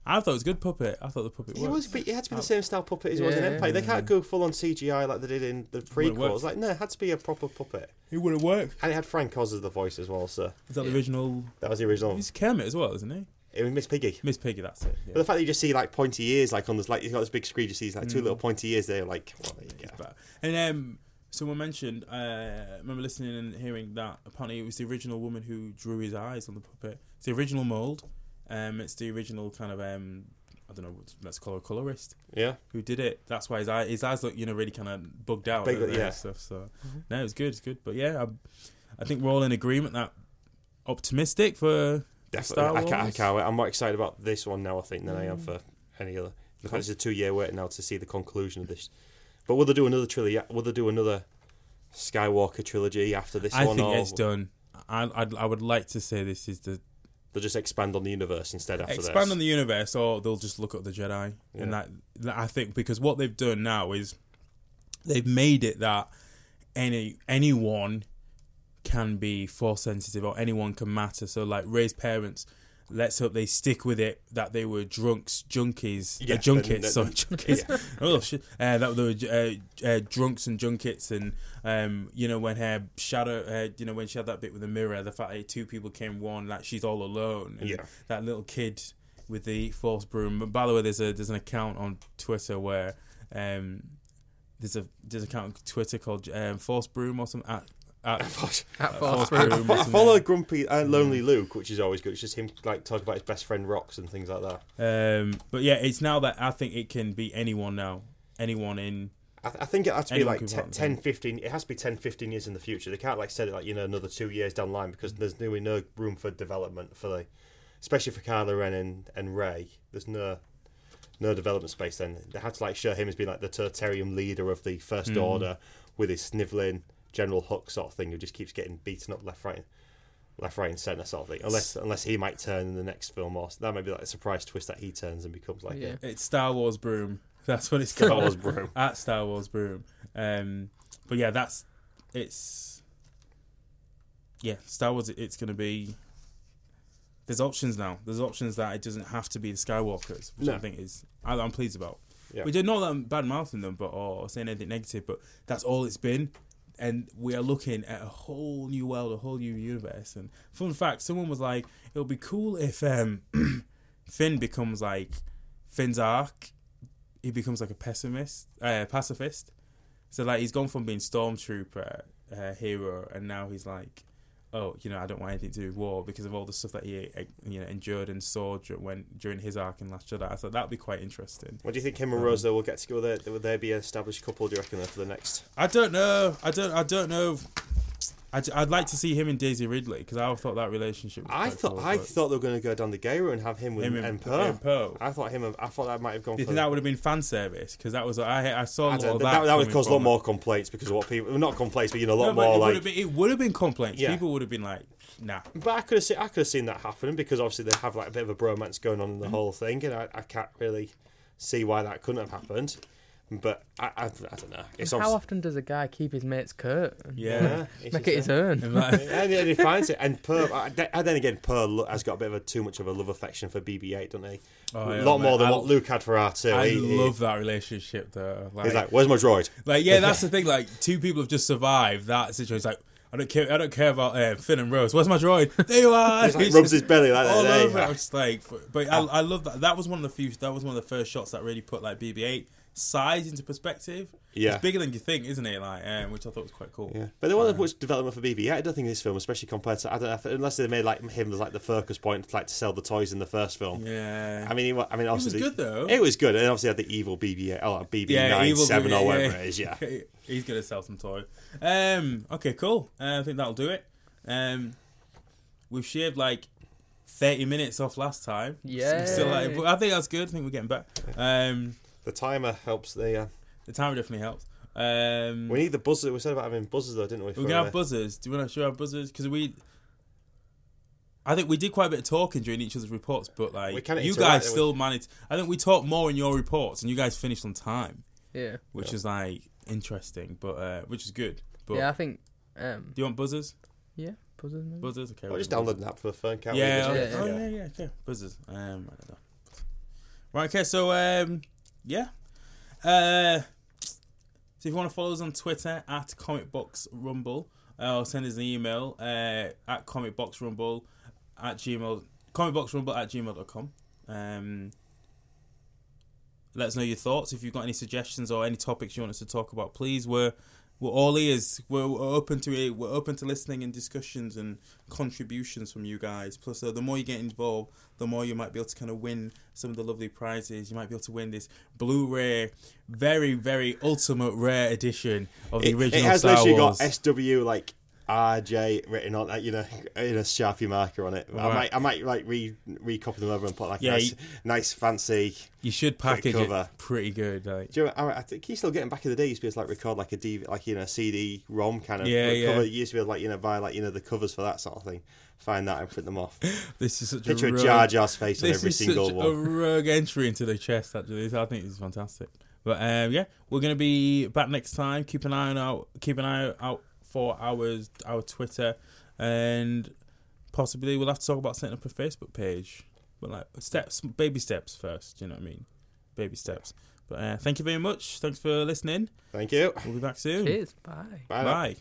I thought it was a good puppet. I thought the puppet He worked. was, but it had to be the same style puppet as it was in Yeah. Empire. They can't go full on CGI like they did in the Wouldn't work. prequels. Like, no, it had to be a proper puppet. It would have worked. And it had Frank Oz as the voice as well, so Is that the original? that was the original. He's Kermit as well, isn't he? It was Miss Piggy. Miss Piggy, that's it. But Yeah. the fact that you just see like pointy ears, like on this, like you've got this big screen, you see like two Mm. little pointy ears there, like, well, there you go. bad. And um, someone mentioned, uh, I remember listening and hearing that apparently it was the original woman who drew his eyes on the puppet. It's the original mold. Um, it's the original kind of um, I don't know, let's call a colorist yeah. who did it. That's why his eye, his eyes look, you know, really kind of bugged out. Big, don't and yeah. Stuff. So no, it's good. It's good. But yeah, I, I think we're all in agreement that optimistic for Definitely. Star I, can't, I can't wait. I'm more excited about this one now, I think, than I Mm. am for any other. The fact it's a two year wait now to see the conclusion of this. But will they do another trilogy? Will they do another Skywalker trilogy after this I one? think or it's done. I I'd, I would like to say this is the They'll just expand on the universe instead after that. expand this. on the universe, or they'll just look at the Jedi. And that, that I think because what they've done now is they've made it that any anyone can be force sensitive or anyone can matter. So like Rey's parents. Let's hope they stick with it that they were drunks, junkies, Yeah, uh, junkets, sorry, junkies. oh shit! Uh, that they were uh, uh, drunks and junkets, and um, you know when her shadow, uh, you know when she had that bit with the mirror, the fact that two people came one, like she's all alone. And Yeah. that little kid with the force broom. But by the way, there's a there's an account on Twitter where um, there's a there's an account on Twitter called um, force broom or something. At, at, At Force Broom. Broom. or I follow Grumpy and Lonely Luke, which is always good. It's just him like talking about his best friend Rocks and things like that. Um, but yeah, it's now that I think it can be anyone now, anyone in. I, th- I think it has to be like 10, 10, 15. It has to be 10, 15 years in the future. They can't like set it like you know another two years down the line because there's really no room for development for the, especially for Kylo Ren and, and Rey. There's no no development space. Then they had to like show him as being like the tertarium leader of the First Mm. Order with his sniveling General Hux sort of thing who just keeps getting beaten up left, right, left, right, and centre sort of thing. Unless unless he might turn in the next film, or that might be like a surprise twist that he turns and becomes like Yeah. a It's Star Wars broom. That's what it's Star. Wars broom. At Star Wars broom. Um, but yeah, that's it's. Yeah, Star Wars. It's going to be. There's options now. There's options that it doesn't have to be the Skywalkers, which I think is I, I'm pleased about. Yeah. Which are not that I'm bad mouthing them, but or saying anything negative, but that's all it's been. And we are looking at a whole new world, a whole new universe. And fun fact, someone was like, "It would be cool if um, Finn becomes like Finn's arc he becomes like a pessimist, uh, pacifist. So like he's gone from being stormtrooper uh, hero, and now he's like, oh, you know, I don't want anything to do with war because of all the stuff that he uh, you know endured and saw when during his arc in Last Jedi. I thought that'd be quite interesting. What do you think him and Rose though will get together? Will there, be an established couple? Do you reckon for the next? I don't know. I don't. I don't know. I'd, I'd like to see him and Daisy Ridley because I thought that relationship. Was I thought cool, I thought they were going to go down the gay route and have him with him and, and, Poe. I thought him. and- I thought that might have gone. Do you think that would have been fan service? Because that was I. I saw I that, that. that, would cause a lot more complaints because of what people. Not complaints, but you know, a lot No, more it like. have been, it would have been complaints. Yeah. People would have been like, "Nah." But I could have seen I could have seen that happening because obviously they have like a bit of a bromance going on in the Mm-hmm. whole thing, and I, I can't really see why that couldn't have happened. But I, I, I don't know. It's How obviously often does a guy keep his mate's coat? Yeah. it's Make just it his own. And and, and he finds it, and Poe. I- And then again, Poe has got a bit of a too much of a love affection for BB-8, doesn't he? Oh, a yeah, lot mate. more than I- what Luke had for R2. I He- he- love that relationship though. Like, He's like, "Where's my droid?" like, yeah, that's the thing. Like, two people have just survived that situation. It's like, I don't care. I don't care about uh, Finn and Rose. Where's my droid? There you are. He's like, It's rubs just his belly like that. all there you over. it. are. I was just like, but I, I love that. That was one of the few. That was one of the first shots that really put like BB-8 size into perspective. Yeah. it's bigger than you think, isn't it? Like, um, which I thought was quite cool. Yeah, but there wasn't much development for BB. Yeah, I don't think in this film, especially compared to I don't know if, unless they made like him as like the focus point, like to sell the toys in the first film. Yeah. I mean, he, I mean, it was good, though. It was good, and obviously had the evil BB-8, oh BB-9 Yeah, evil seven BB-8, or whatever yeah. it is. Yeah, He's gonna sell some toy. Um, okay, cool. Uh, I think that'll do it. Um, we've shaved like thirty minutes off last time. Yeah. Still, like, I think that's good. I think we're getting back. Um, the timer helps. The uh, the timer definitely helps. Um, we need the buzzer. We said about having buzzers though, didn't we? we're for, gonna uh, have buzzers. Do you want to show our buzzers? Because we. I think we did quite a bit of talking during each other's reports, but like We kinda you guys didn't we? still managed. I think we talked more in your reports, and you guys finished on time, Yeah. which is like interesting, but uh, which is good. But Yeah, I think. Um, do you want buzzers? yeah, buzzers maybe. Buzzers, okay. Or we'll just download an app for the phone, can't Yeah, we? yeah, Just- oh, yeah. yeah, yeah, okay. Buzzers. Um, I don't know. Right, okay, so um, yeah. Uh, so if you want to follow us on Twitter at Comic Box Rumble, uh, or send us an email uh, at Comic Box Rumble at gmail comicboxrumble at gmail.com. Um, let us know your thoughts. If you've got any suggestions or any topics you want us to talk about, please. We're we're all ears. We're, we're open to it. We're open to listening and discussions and contributions from you guys. Plus, uh, the more you get involved, the more you might be able to kind of win some of the lovely prizes. You might be able to win this Blu-ray, very very ultimate rare edition of the It, original it has Star literally Wars. got SW like RJ written on that, you know, in a sharpie marker on it. I might, I might like re recopy them over and put like Yeah, a nice, you- nice fancy. you should package cover. it pretty good. Like, Do you know, I, I think he's still getting back in the day. He used to be able to like record like a DV, like you know CD ROM kind of Yeah, cover. yeah. You used to be able to like you know buy like you know the covers for that sort of thing. Find that and print them off. this is such Picture a of rogue- Jar Jar's face on this every is single such one. a rogue entry into the chest. Actually, I think this is fantastic. But um, yeah, we're gonna be back next time. Keep an eye on out. Keep an eye out for our our Twitter, and possibly we'll have to talk about setting up a Facebook page. But like steps, baby steps first. You know what I mean? Baby steps. But uh, thank you very much. Thanks for listening. Thank you. We'll be back soon. Cheers. Bye. Bye. Bye.